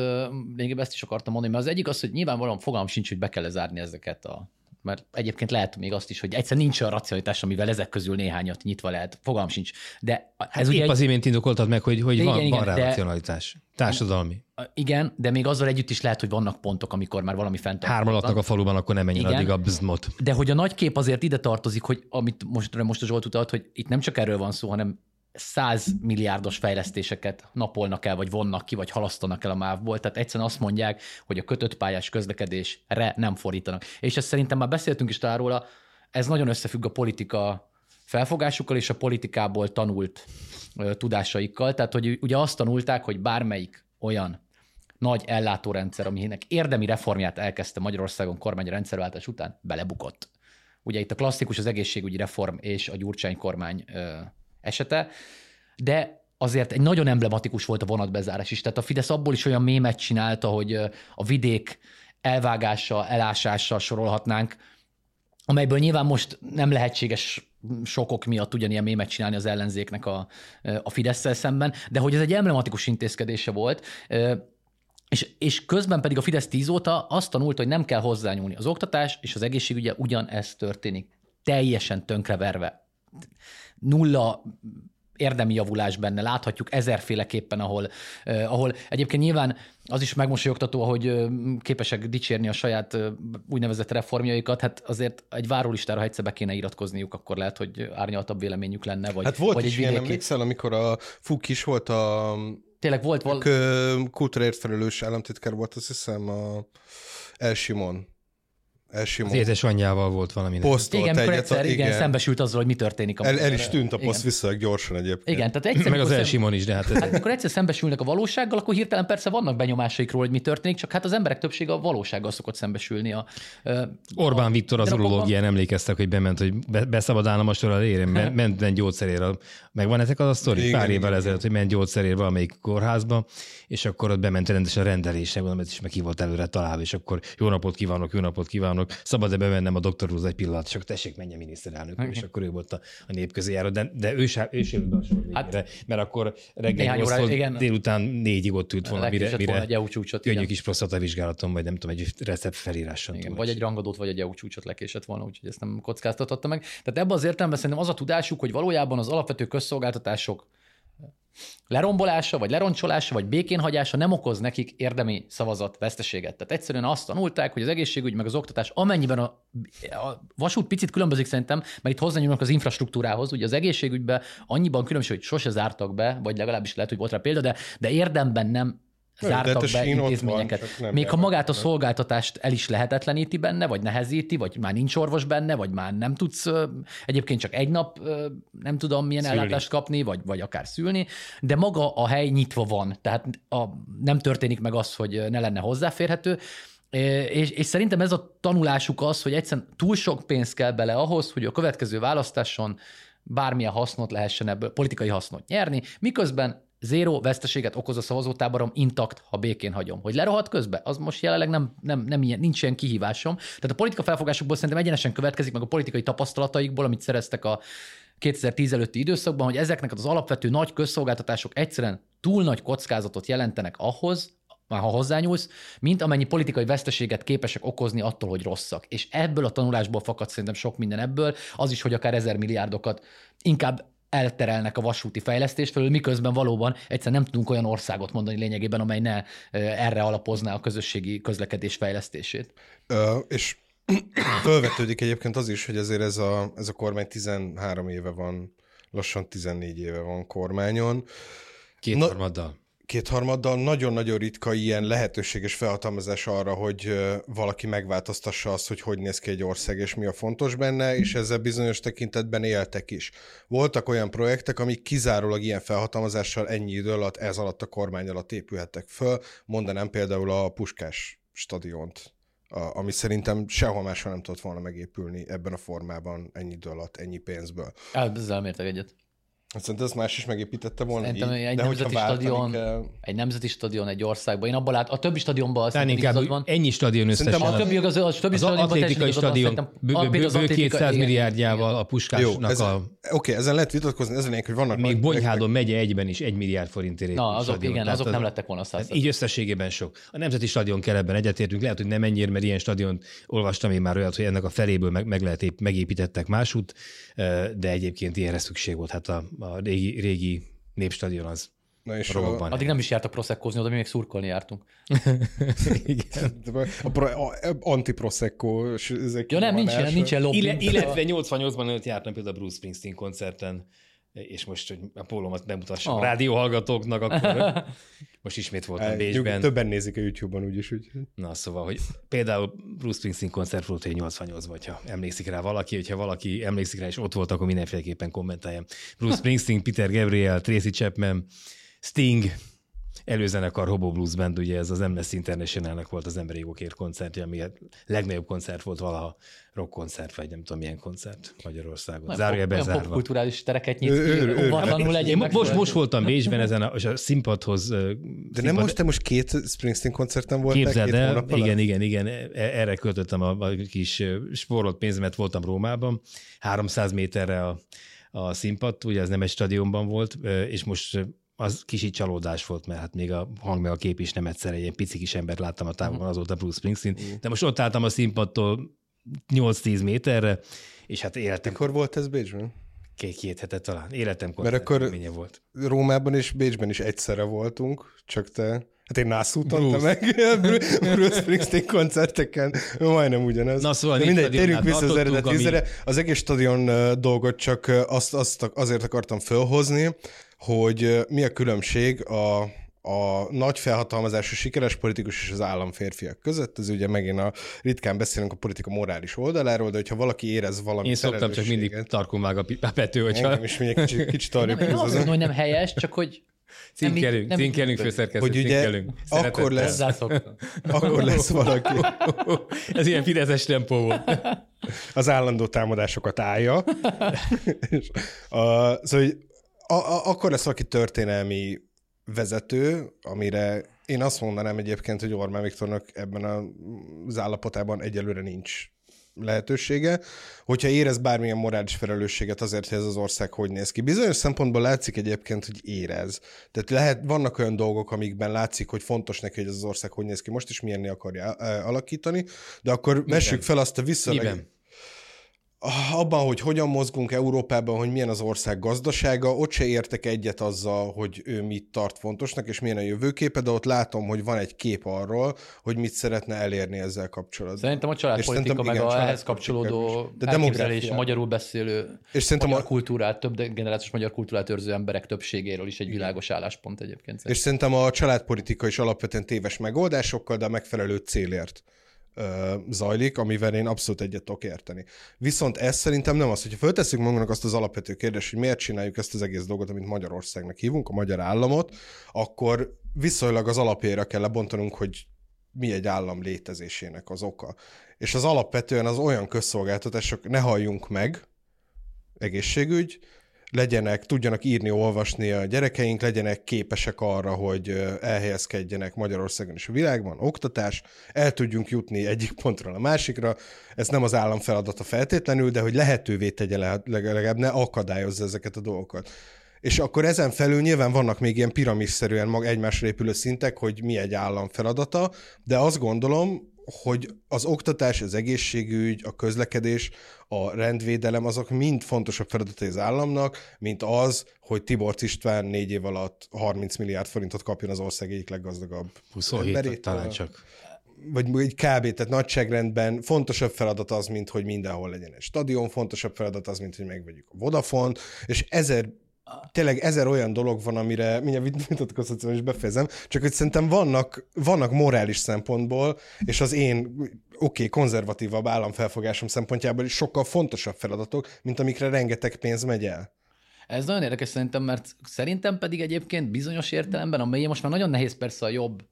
még ezt is akartam mondani, mert az egyik az, hogy nyilvánvalóan fogalmam sincs, hogy be kell zárni ezeket a mert egyébként lehet még azt is, hogy egyszer nincs a racionalitás, amivel ezek közül néhányat nyitva lehet. Fogalm sincs. De
ez hát ugye épp egy... az imént indokoltad meg, hogy, hogy van, igen, van rá de... racionalitás. Társadalmi.
Igen, de még azzal együtt is lehet, hogy vannak pontok, amikor már valami fent.
Hármalatnak a faluban, akkor nem menjen addig a bzmot.
De hogy a nagy kép azért ide tartozik, hogy amit most, most a Zsolt utalt, hogy itt nem csak erről van szó, hanem 100 milliárdos fejlesztéseket napolnak el, vagy vonnak ki, vagy halasztanak el a MÁV-ból. Tehát egyszerűen azt mondják, hogy a kötött pályás közlekedésre nem fordítanak. És ezt szerintem már beszéltünk is talán róla, ez nagyon összefügg a politika felfogásukkal és a politikából tanult ö, tudásaikkal. Tehát, hogy ugye azt tanulták, hogy bármelyik olyan nagy ellátórendszer, aminek érdemi reformját elkezdte Magyarországon kormány rendszerváltás után, belebukott. Ugye itt a klasszikus az egészségügyi reform és a Gyurcsány kormány esete, de azért egy nagyon emblematikus volt a vonatbezárás is. Tehát a Fidesz abból is olyan mémet csinálta, hogy a vidék elvágással, elásással sorolhatnánk, amelyből nyilván most nem lehetséges sokok miatt ugyanilyen mémet csinálni az ellenzéknek a, a fidesz szemben, de hogy ez egy emblematikus intézkedése volt, és, és közben pedig a Fidesz tíz óta azt tanult, hogy nem kell hozzányúlni. Az oktatás és az egészségügye ugyanez történik. Teljesen tönkreverve nulla érdemi javulás benne, láthatjuk ezerféleképpen, ahol, eh, ahol egyébként nyilván az is megmosolyogtató, hogy képesek dicsérni a saját eh, úgynevezett reformjaikat, hát azért egy várólistára, ha egyszer be kéne iratkozniuk, akkor lehet, hogy árnyaltabb véleményük lenne. Vagy,
hát volt
vagy
is egy ilyen, vidéki... emlékszel, amikor a Fuk is volt a
Tényleg volt val...
Kultúraért felelős államtitkár volt, azt hiszem, a El Simon
Elsimó. Az édesanyjával volt valami.
Posztolt igen, egyet, egyszer, igen, igen, szembesült azzal, hogy mi történik.
El, el is tűnt a poszt vissza gyorsan egyébként.
Igen, tehát egyszer,
Meg az Elsimon is, de hát... Ez
hát amikor egyszer szembesülnek a valósággal, akkor hirtelen persze vannak benyomásaik róla, hogy mi történik, csak hát az emberek többsége a valósággal szokott szembesülni. A,
Orbán Viktor az urológián emlékeztek, hogy bement, hogy be, beszabad állam a sor elére, ment, ment gyógyszerére. Megvan ezek az a sztori? Pár évvel ezelőtt, hogy ment gyógyszerére valamelyik kórházba, és akkor ott bement rendesen rendelésre, gondolom, ez is meg ki volt előre találva, és akkor jó napot kívánok, jó napot kívánok, szabad-e bemennem a doktorhoz egy pillanat, csak tessék, menjen miniszterelnök, okay. és akkor ő volt a, a nép közé járó, de, de ő, sem, ő sem a sor hát, mert akkor reggel óra, igen, délután négyig ott ült volna, mire, mire
egy EU csúcsot,
könnyű kis vizsgálatom, vagy nem tudom, egy recept felíráson.
Igen, vagy egy rangadót, vagy egy EU csúcsot lekésett volna, úgyhogy ezt nem kockáztatotta meg. Tehát ebben az értelemben szerintem az a tudásuk, hogy valójában az alapvető közszolgáltatások lerombolása, vagy leroncsolása, vagy békénhagyása nem okoz nekik érdemi szavazat veszteséget. Tehát egyszerűen azt tanulták, hogy az egészségügy meg az oktatás, amennyiben a, a vasút picit különbözik szerintem, mert itt hozzányúlnak az infrastruktúrához, ugye az egészségügyben annyiban különbség, hogy sose zártak be, vagy legalábbis lehet, hogy volt rá példa, de, de érdemben nem zártak be intézményeket. Van, Még ha magát a szolgáltatást el is lehetetleníti benne, vagy nehezíti, vagy már nincs orvos benne, vagy már nem tudsz egyébként csak egy nap nem tudom milyen szülni. ellátást kapni, vagy, vagy akár szülni, de maga a hely nyitva van, tehát a, nem történik meg az, hogy ne lenne hozzáférhető, és, és szerintem ez a tanulásuk az, hogy egyszerűen túl sok pénz kell bele ahhoz, hogy a következő választáson bármilyen hasznot lehessen ebből, politikai hasznot nyerni, miközben zéró veszteséget okoz a szavazótáborom intakt, ha békén hagyom. Hogy lerohadt közbe, az most jelenleg nem, nem, nem ilyen, nincs ilyen kihívásom. Tehát a politika felfogásukból szerintem egyenesen következik, meg a politikai tapasztalataikból, amit szereztek a 2010 előtti időszakban, hogy ezeknek az alapvető nagy közszolgáltatások egyszerűen túl nagy kockázatot jelentenek ahhoz, már ha hozzányúlsz, mint amennyi politikai veszteséget képesek okozni attól, hogy rosszak. És ebből a tanulásból fakad szerintem sok minden ebből, az is, hogy akár ezer milliárdokat inkább elterelnek a vasúti fejlesztés felől, miközben valóban egyszer nem tudunk olyan országot mondani lényegében, amely ne erre alapozná a közösségi közlekedés fejlesztését.
Ö, és fölvetődik egyébként az is, hogy azért ez a, ez a kormány 13 éve van, lassan 14 éve van kormányon.
Kétharmaddal
kétharmaddal nagyon-nagyon ritka ilyen lehetőséges felhatalmazás arra, hogy valaki megváltoztassa azt, hogy hogy néz ki egy ország, és mi a fontos benne, és ezzel bizonyos tekintetben éltek is. Voltak olyan projektek, amik kizárólag ilyen felhatalmazással ennyi idő alatt, ez alatt a kormány alatt épülhettek föl. Mondanám például a Puskás stadiont, ami szerintem sehol máshol nem tudott volna megépülni ebben a formában ennyi idő alatt, ennyi pénzből.
Ezzel mértek egyet.
Szerintem ezt más is megépítette volna
Szerintem így, egy de nemzeti stadion, kell... egy nemzeti stadion egy országban. Én abban lát, a többi stadionban azt
inkább van. ennyi stadion összesen.
Szerintem a többi, az, az, többi
az atlétikai stadion bő 200 milliárdjával a puskásnak
Jó,
a...
Oké, ezen lehet vitatkozni, ezen hogy vannak...
Még Bonyhádon megye egyben is egy milliárd forintért
Na, azok, igen, azok nem lettek volna száz.
Így összességében sok. A nemzeti stadion kell ebben egyetértünk, lehet, hogy nem ennyire, mert ilyen stadion olvastam én már olyat, hogy ennek a feléből meg, meg lehet megépítettek másút, de egyébként ilyenre szükség volt. Hát a, a régi, régi népstadion az Na és a...
Addig nem is jártak proszekkozni, oda mi még szurkolni jártunk.
Igen. A, pro, a, anti-proszekko ezek
Ja nem, nincs ilyen, nincs ilyen lobby.
Illetve, illetve 88-ban előtt jártam például a Bruce Springsteen koncerten, és most, hogy a pólómat bemutassam oh. a rádióhallgatóknak, akkor most ismét voltam hát, Bécsben.
Többen nézik a YouTube-on úgyis. Úgy.
Na, szóval, hogy például Bruce Springsteen koncert volt 88 vagy ha emlékszik rá valaki, hogyha valaki emlékszik rá, és ott volt, akkor mindenféleképpen kommentáljem. Bruce Springsteen, Peter Gabriel, Tracy Chapman, Sting, előzenekar Hobo Blues Band, ugye ez az Amnesty international volt az emberi jogokért koncertje, ami a legnagyobb koncert volt valaha rock koncert, vagy nem tudom milyen koncert Magyarországon. Zárja bezárva.
popkulturális tereket nyit óvatlanul legyen
Én most, most voltam Bécsben ezen a, a színpadhoz. De
színpad... nem most, te most két Springsteen koncerten voltál?
Képzeld el, igen, igen, igen, e- erre költöttem a, a kis sporolt pénzemet, voltam Rómában, 300 méterre a, a színpad, ugye ez nem egy stadionban volt, és most az kicsit csalódás volt, mert hát még a hang meg a kép is nem egyszer egy ilyen pici kis embert láttam a távol, mm. azóta Bruce Springsteen, mm. de most ott álltam a színpadtól 8-10 méterre, és hát életem...
Mikor volt ez Bécsben?
Két, két hetet talán. Életem
Mert akkor volt. Rómában és Bécsben is egyszerre voltunk, csak te Hát én nászúton, te meg Bruce Springsteen koncerteken, majdnem ugyanaz.
Na szóval
De mindegy, térjünk vissza az eredeti ami... Az egész stadion dolgot csak azt, azt azért akartam fölhozni, hogy mi a különbség a, a nagy felhatalmazású sikeres politikus és az államférfiak között. Ez ugye megint a ritkán beszélünk a politika morális oldaláról, de hogyha valaki érez valami
Én szoktam csak mindig tarkon vág a Pető, hogyha...
Engem is mindig kicsit, kicsit arra
nem, nem, hogy nem helyes, csak hogy
Cinkelünk, nem, cinkelünk főszerkesztő,
hogy ugye
cinkelünk.
Akkor lesz, akkor lesz valaki.
Ez ilyen fideszes tempó volt.
Az állandó támadásokat állja. és a, szóval, hogy a, a, akkor lesz valaki történelmi vezető, amire én azt mondanám egyébként, hogy Orbán Viktornak ebben az állapotában egyelőre nincs lehetősége, hogyha érez bármilyen morális felelősséget azért, hogy ez az ország hogy néz ki. Bizonyos szempontból látszik egyébként, hogy érez. Tehát lehet, vannak olyan dolgok, amikben látszik, hogy fontos neki, hogy ez az ország hogy néz ki. Most, is milyenné akarja alakítani, de akkor vessük fel azt a visszaleg abban, hogy hogyan mozgunk Európában, hogy milyen az ország gazdasága, ott se értek egyet azzal, hogy ő mit tart fontosnak, és milyen a jövőképe, de ott látom, hogy van egy kép arról, hogy mit szeretne elérni ezzel kapcsolatban.
Szerintem a családpolitika meg igen, a ehhez kapcsolódó de elképzelés, a magyarul beszélő és szerintem magyar a... kultúrát, több generációs magyar kultúrát őrző emberek többségéről is egy világos álláspont egyébként. Szerintem.
És szerintem a családpolitika is alapvetően téves megoldásokkal, de a megfelelő célért zajlik, amivel én abszolút egyet tudok érteni. Viszont ez szerintem nem az, hogyha föltesszük magunknak azt az alapvető kérdést, hogy miért csináljuk ezt az egész dolgot, amit Magyarországnak hívunk, a magyar államot, akkor viszonylag az alapjára kell lebontanunk, hogy mi egy állam létezésének az oka. És az alapvetően az olyan közszolgáltatások, ne halljunk meg, egészségügy, legyenek, tudjanak írni, olvasni a gyerekeink, legyenek képesek arra, hogy elhelyezkedjenek Magyarországon és a világban, oktatás, el tudjunk jutni egyik pontról a másikra. Ez nem az állam feladata feltétlenül, de hogy lehetővé tegye legalább ne akadályozza ezeket a dolgokat. És akkor ezen felül nyilván vannak még ilyen piramisszerűen mag egymásra épülő szintek, hogy mi egy állam feladata, de azt gondolom, hogy az oktatás, az egészségügy, a közlekedés, a rendvédelem, azok mind fontosabb feladatai az államnak, mint az, hogy Tibor István négy év alatt 30 milliárd forintot kapjon az ország egyik leggazdagabb
27 emberét, talán csak
vagy egy kb. Tehát nagyságrendben fontosabb feladat az, mint hogy mindenhol legyen egy stadion, fontosabb feladat az, mint hogy megvegyük a vodafone és ezer tényleg ezer olyan dolog van, amire mindjárt vitatkozhatom és befejezem, csak hogy szerintem vannak, vannak morális szempontból, és az én okay, konzervatívabb államfelfogásom szempontjából is sokkal fontosabb feladatok, mint amikre rengeteg pénz megy el.
Ez nagyon érdekes szerintem, mert szerintem pedig egyébként bizonyos értelemben, amely most már nagyon nehéz persze a jobb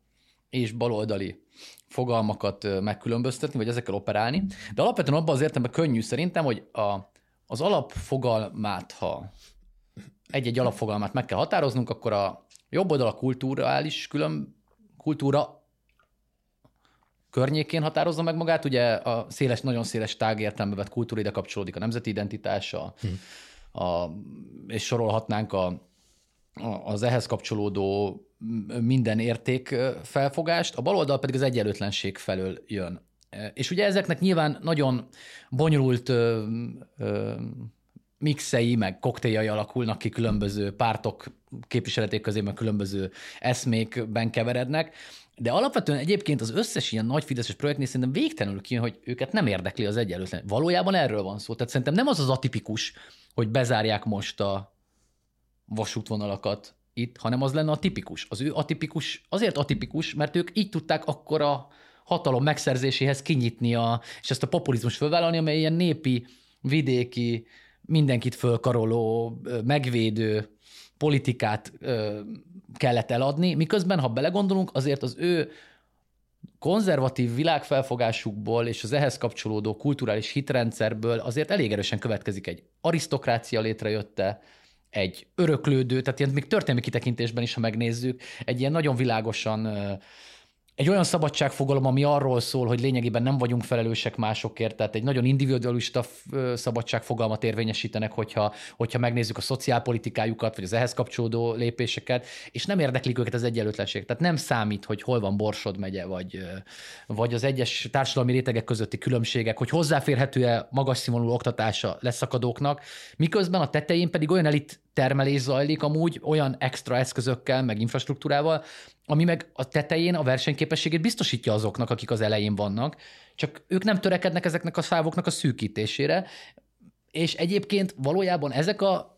és baloldali fogalmakat megkülönböztetni, vagy ezekkel operálni, de alapvetően abban az értelemben könnyű szerintem, hogy a, az alapfogalmát, ha egy-egy alapfogalmát meg kell határoznunk, akkor a jobb oldal a kulturális külön, kultúra környékén határozza meg magát, ugye a széles, nagyon széles tág értelme vett kultúra ide kapcsolódik a nemzeti identitása, hm. a, és sorolhatnánk a, a, az ehhez kapcsolódó minden érték felfogást, a baloldal pedig az egyenlőtlenség felől jön. És ugye ezeknek nyilván nagyon bonyolult ö, ö, mixei, meg koktéljai alakulnak ki különböző pártok képviseleték közé, meg különböző eszmékben keverednek, de alapvetően egyébként az összes ilyen nagy fideszes projektnél szerintem végtelenül kijön, hogy őket nem érdekli az egyenlőtlen. Valójában erről van szó. Tehát szerintem nem az az atipikus, hogy bezárják most a vasútvonalakat itt, hanem az lenne a tipikus. Az ő atipikus azért atipikus, mert ők így tudták akkor a hatalom megszerzéséhez kinyitni a, és ezt a populizmus fölvállalni, amely ilyen népi, vidéki, mindenkit fölkaroló, megvédő politikát kellett eladni, miközben, ha belegondolunk, azért az ő konzervatív világfelfogásukból és az ehhez kapcsolódó kulturális hitrendszerből azért elég erősen következik egy arisztokrácia létrejötte, egy öröklődő, tehát ilyen még történelmi kitekintésben is, ha megnézzük, egy ilyen nagyon világosan egy olyan szabadságfogalom, ami arról szól, hogy lényegében nem vagyunk felelősek másokért, tehát egy nagyon individualista szabadságfogalmat érvényesítenek, hogyha, hogyha megnézzük a szociálpolitikájukat, vagy az ehhez kapcsolódó lépéseket, és nem érdeklik őket az egyenlőtlenség. Tehát nem számít, hogy hol van Borsod megye, vagy, vagy az egyes társadalmi rétegek közötti különbségek, hogy hozzáférhető-e magas színvonalú oktatása leszakadóknak, miközben a tetején pedig olyan elit termelés zajlik amúgy olyan extra eszközökkel, meg infrastruktúrával, ami meg a tetején a versenyképességét biztosítja azoknak, akik az elején vannak, csak ők nem törekednek ezeknek a szávoknak a szűkítésére, és egyébként valójában ezek a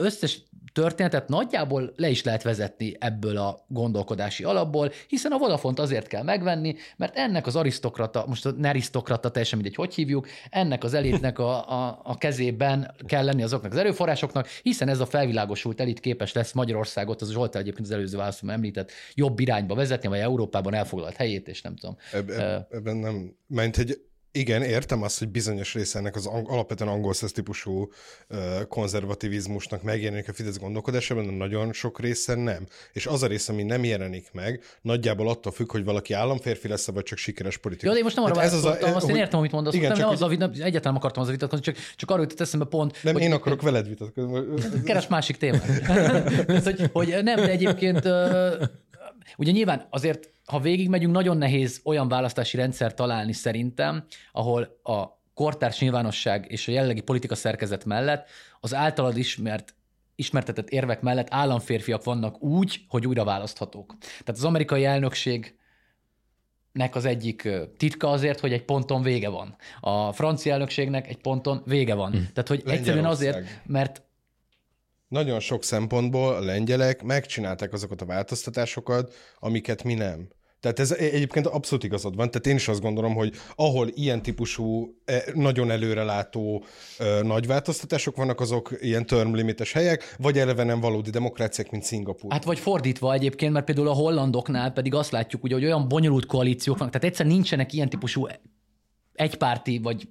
összes történetet nagyjából le is lehet vezetni ebből a gondolkodási alapból, hiszen a Vodafont azért kell megvenni, mert ennek az arisztokrata, most a nerisztokrata, teljesen mindegy, hogy hívjuk, ennek az elitnek a, a, a kezében kell lenni azoknak az erőforrásoknak, hiszen ez a felvilágosult elit képes lesz Magyarországot, az Zsoltál egyébként az előző válaszomban említett, jobb irányba vezetni, vagy Európában elfoglalt helyét, és nem tudom.
Eb, eb, ebben nem, mert egy igen, értem azt, hogy bizonyos része ennek az ang- alapvetően angol típusú uh, konzervativizmusnak megjelenik a Fidesz gondolkodásában, de nagyon sok része nem. És az a része, ami nem jelenik meg, nagyjából attól függ, hogy valaki államférfi lesz, vagy csak sikeres politikus.
Jó, de én most nem arra hát ez az a, azt hogy... én értem, amit mondasz. Igen, nem, csak, nem, az a, egyáltalán akartam az a vitatkozni, csak, csak arról jutott eszembe pont.
Nem, hogy, én akarok veled vitatkozni.
Keres másik témát. hogy, hogy nem, de egyébként Ugye nyilván azért, ha végigmegyünk, nagyon nehéz olyan választási rendszer találni szerintem, ahol a kortárs nyilvánosság és a jelenlegi politika szerkezet mellett az általad ismert ismertetett érvek mellett államférfiak vannak úgy, hogy újra választhatók. Tehát az amerikai elnökség nek az egyik titka azért, hogy egy ponton vége van. A francia elnökségnek egy ponton vége van. Hmm. Tehát, hogy egyszerűen azért, mert
nagyon sok szempontból a lengyelek megcsinálták azokat a változtatásokat, amiket mi nem. Tehát ez egyébként abszolút igazad van. Tehát én is azt gondolom, hogy ahol ilyen típusú, e, nagyon előrelátó nagy változtatások vannak, azok ilyen term limites helyek, vagy eleve nem valódi demokráciák, mint Szingapur.
Hát vagy fordítva egyébként, mert például a hollandoknál pedig azt látjuk, ugye, hogy olyan bonyolult koalíciók vannak, tehát egyszer nincsenek ilyen típusú egypárti, vagy,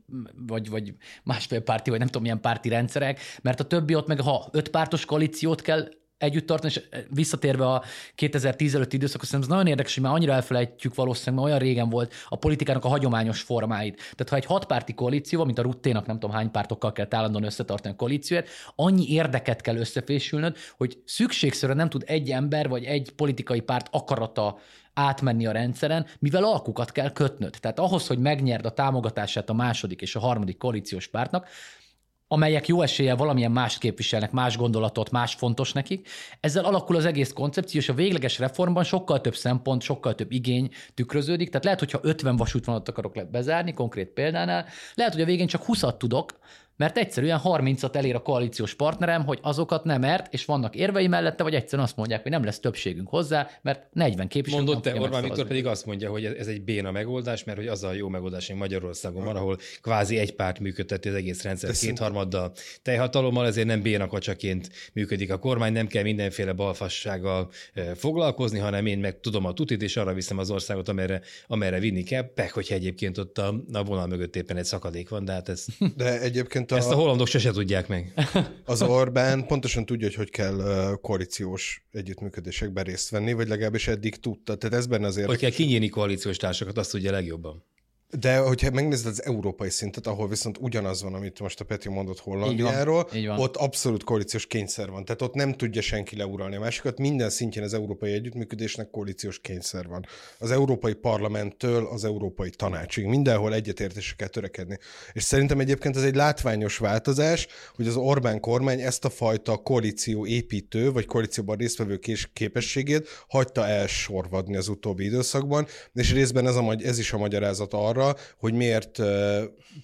vagy, vagy másfél párti, vagy nem tudom milyen párti rendszerek, mert a többi ott meg, ha öt pártos koalíciót kell együtt tartani, és visszatérve a 2010 előtti időszakhoz, szerintem ez nagyon érdekes, hogy már annyira elfelejtjük valószínűleg, mert olyan régen volt a politikának a hagyományos formáit. Tehát ha egy hatpárti koalíció, mint a Rutténak nem tudom hány pártokkal kell állandóan összetartani a koalíciót, annyi érdeket kell összefésülnöd, hogy szükségszerűen nem tud egy ember vagy egy politikai párt akarata átmenni a rendszeren, mivel alkukat kell kötnöd. Tehát ahhoz, hogy megnyerd a támogatását a második és a harmadik koalíciós pártnak, amelyek jó eséllyel valamilyen más képviselnek, más gondolatot, más fontos nekik. Ezzel alakul az egész koncepció, és a végleges reformban sokkal több szempont, sokkal több igény tükröződik. Tehát lehet, hogyha 50 vasútvonalat akarok bezárni, konkrét példánál, lehet, hogy a végén csak 20 tudok, mert egyszerűen 30-at elér a koalíciós partnerem, hogy azokat nem ért, és vannak érvei mellette, vagy egyszerűen azt mondják, hogy nem lesz többségünk hozzá, mert 40 képviselő.
Mondott te, Orbán Viktor pedig azt mondja, hogy ez egy béna megoldás, mert hogy az a jó megoldás, hogy Magyarországon van, ahol kvázi egy párt működteti az egész rendszer kétharmaddal teljhatalommal, ezért nem béna kacsaként működik a kormány, nem kell mindenféle balfassággal foglalkozni, hanem én meg tudom a tutit, és arra viszem az országot, amerre, amerre vinni kell. Pek, hogyha egyébként ott a, a vonal mögött éppen egy szakadék van, de hát ez...
De egyébként
a... Ezt a hollandok sose tudják meg.
Az Orbán pontosan tudja, hogy hogy kell koalíciós együttműködésekben részt venni, vagy legalábbis eddig tudta. Tehát ez benne azért...
Hogy kell kinyírni koalíciós társakat, azt tudja legjobban.
De hogyha megnézed az európai szintet, ahol viszont ugyanaz van, amit most a Peti mondott Hollandiáról, így van, így van. ott abszolút koalíciós kényszer van. Tehát ott nem tudja senki leuralni a másikat. Minden szintjén az európai együttműködésnek koalíciós kényszer van. Az Európai Parlamenttől az Európai Tanácsig. Mindenhol egyetértésre kell törekedni. És szerintem egyébként ez egy látványos változás, hogy az Orbán kormány ezt a fajta koalíció építő, vagy koalícióban résztvevő képességét hagyta elsorvadni az utóbbi időszakban, és részben ez, a, ez is a magyarázat arra, arra, hogy miért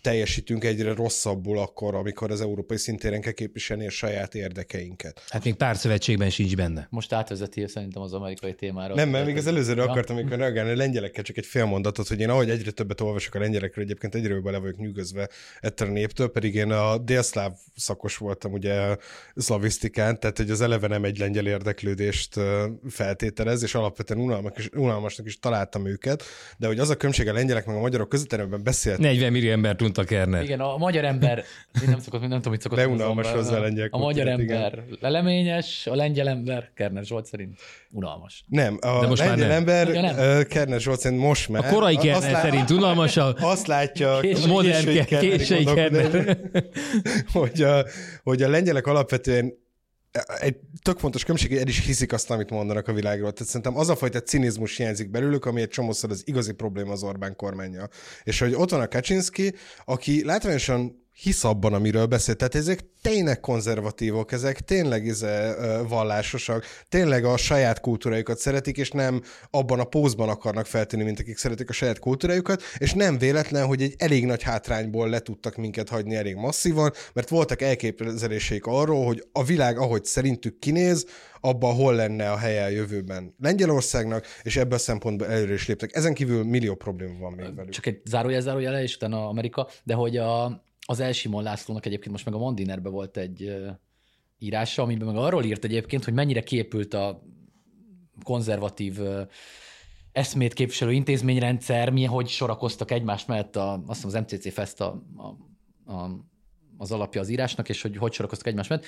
teljesítünk egyre rosszabbul akkor, amikor az európai szintéren kell képviselni a saját érdekeinket.
Hát még pár szövetségben sincs benne.
Most átvezeti szerintem az amerikai témára.
Nem, mert még az előzőre ja. akartam, amikor reagálni a lengyelekkel csak egy fél mondatot, hogy én ahogy egyre többet olvasok a lengyelekről, egyébként egyre bele vagyok nyűgözve ettől a néptől, pedig én a délszláv szakos voltam ugye szlavisztikán, tehát hogy az eleve nem egy lengyel érdeklődést feltételez, és alapvetően unalmas, unalmasnak is találtam őket, de hogy az a különbség a lengyelek meg a magyarok között, erről beszélt.
40 millió ember tudta Kerner.
Igen, a magyar ember, én nem szokott, nem tudom, mit szokott.
Beunalmas hozzá a lengyel.
A magyar ember igen. leleményes, a lengyel ember Kerner Zsolt szerint unalmas.
Nem, a De most lengyel nem. ember ja, nem. Kerner Zsolt szerint most már.
A korai Kerner lát, szerint unalmas a...
Azt látja,
késői, modern késői Kerner.
hogy, a, hogy a lengyelek alapvetően egy tök fontos különbség, hogy el is hiszik azt, amit mondanak a világról. Tehát szerintem az a fajta cinizmus hiányzik belőlük, ami egy csomószor az igazi probléma az Orbán kormánya. És hogy ott van a Kaczynski, aki látványosan hisz abban, amiről beszélt. Tehát ezek tényleg konzervatívok, ezek tényleg ize, vallásosak, tényleg a saját kultúrájukat szeretik, és nem abban a pózban akarnak feltűnni, mint akik szeretik a saját kultúrájukat, és nem véletlen, hogy egy elég nagy hátrányból le tudtak minket hagyni elég masszívan, mert voltak elképzeléseik arról, hogy a világ, ahogy szerintük kinéz, abban hol lenne a helye a jövőben Lengyelországnak, és ebből a szempontból előre is léptek. Ezen kívül millió probléma van még velük.
Csak egy zárójel, zárójel, és utána Amerika, de hogy a, az Elsimon Lászlónak egyébként most meg a Mandinerbe volt egy írása, amiben meg arról írt egyébként, hogy mennyire képült a konzervatív eszmét képviselő intézményrendszer, mi, hogy sorakoztak egymás mellett a, azt hiszem az MCC Fest a, a, a, az alapja az írásnak, és hogy hogy sorakoztak egymás mellett.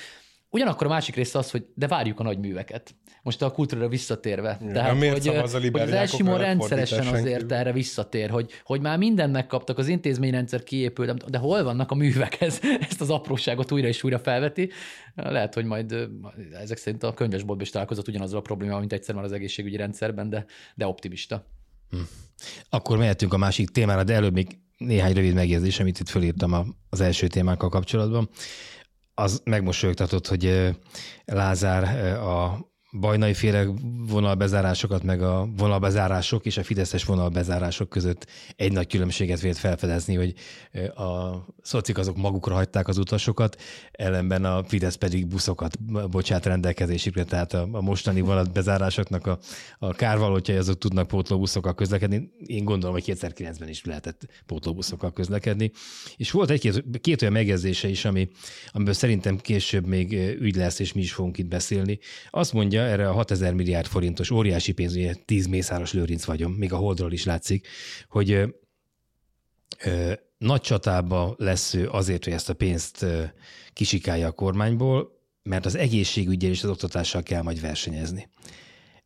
Ugyanakkor a másik része az, hogy de várjuk a nagy műveket. Most a kultúrára visszatérve.
Ja, Tehát, hogy,
az, hogy az Elsimon rendszeresen azért erre visszatér, hogy, hogy már mindent megkaptak, az intézményrendszer kiépült, de hol vannak a művek? Ez, ezt az apróságot újra és újra felveti. Lehet, hogy majd ezek szerint a könyvesboltban is találkozott ugyanazzal a problémával, mint egyszer már az egészségügyi rendszerben, de, de optimista. Hm.
Akkor mehetünk a másik témára, de előbb még néhány rövid megjegyzés, amit itt fölírtam az első témákkal kapcsolatban az megmosolyogtatott, hogy Lázár a bajnai féle vonalbezárásokat, meg a vonalbezárások és a fideszes vonalbezárások között egy nagy különbséget vélt felfedezni, hogy a szocik azok magukra hagyták az utasokat, ellenben a Fidesz pedig buszokat bocsát rendelkezésükre, tehát a, a mostani vonatbezárásoknak a, a kárvalótjai azok tudnak pótlóbuszokkal közlekedni. Én gondolom, hogy 2009-ben is lehetett pótlóbuszokkal közlekedni. És volt egy-két két olyan megjegyzése is, ami, amiből szerintem később még ügy lesz, és mi is fogunk itt beszélni. Azt mondja, erre a 6000 milliárd forintos óriási pénz, ugye 10 mészáros lőrinc vagyom, még a holdról is látszik, hogy ö, ö, nagy csatába lesz ő azért, hogy ezt a pénzt ö, kisikálja a kormányból, mert az egészségügyel és az oktatással kell majd versenyezni.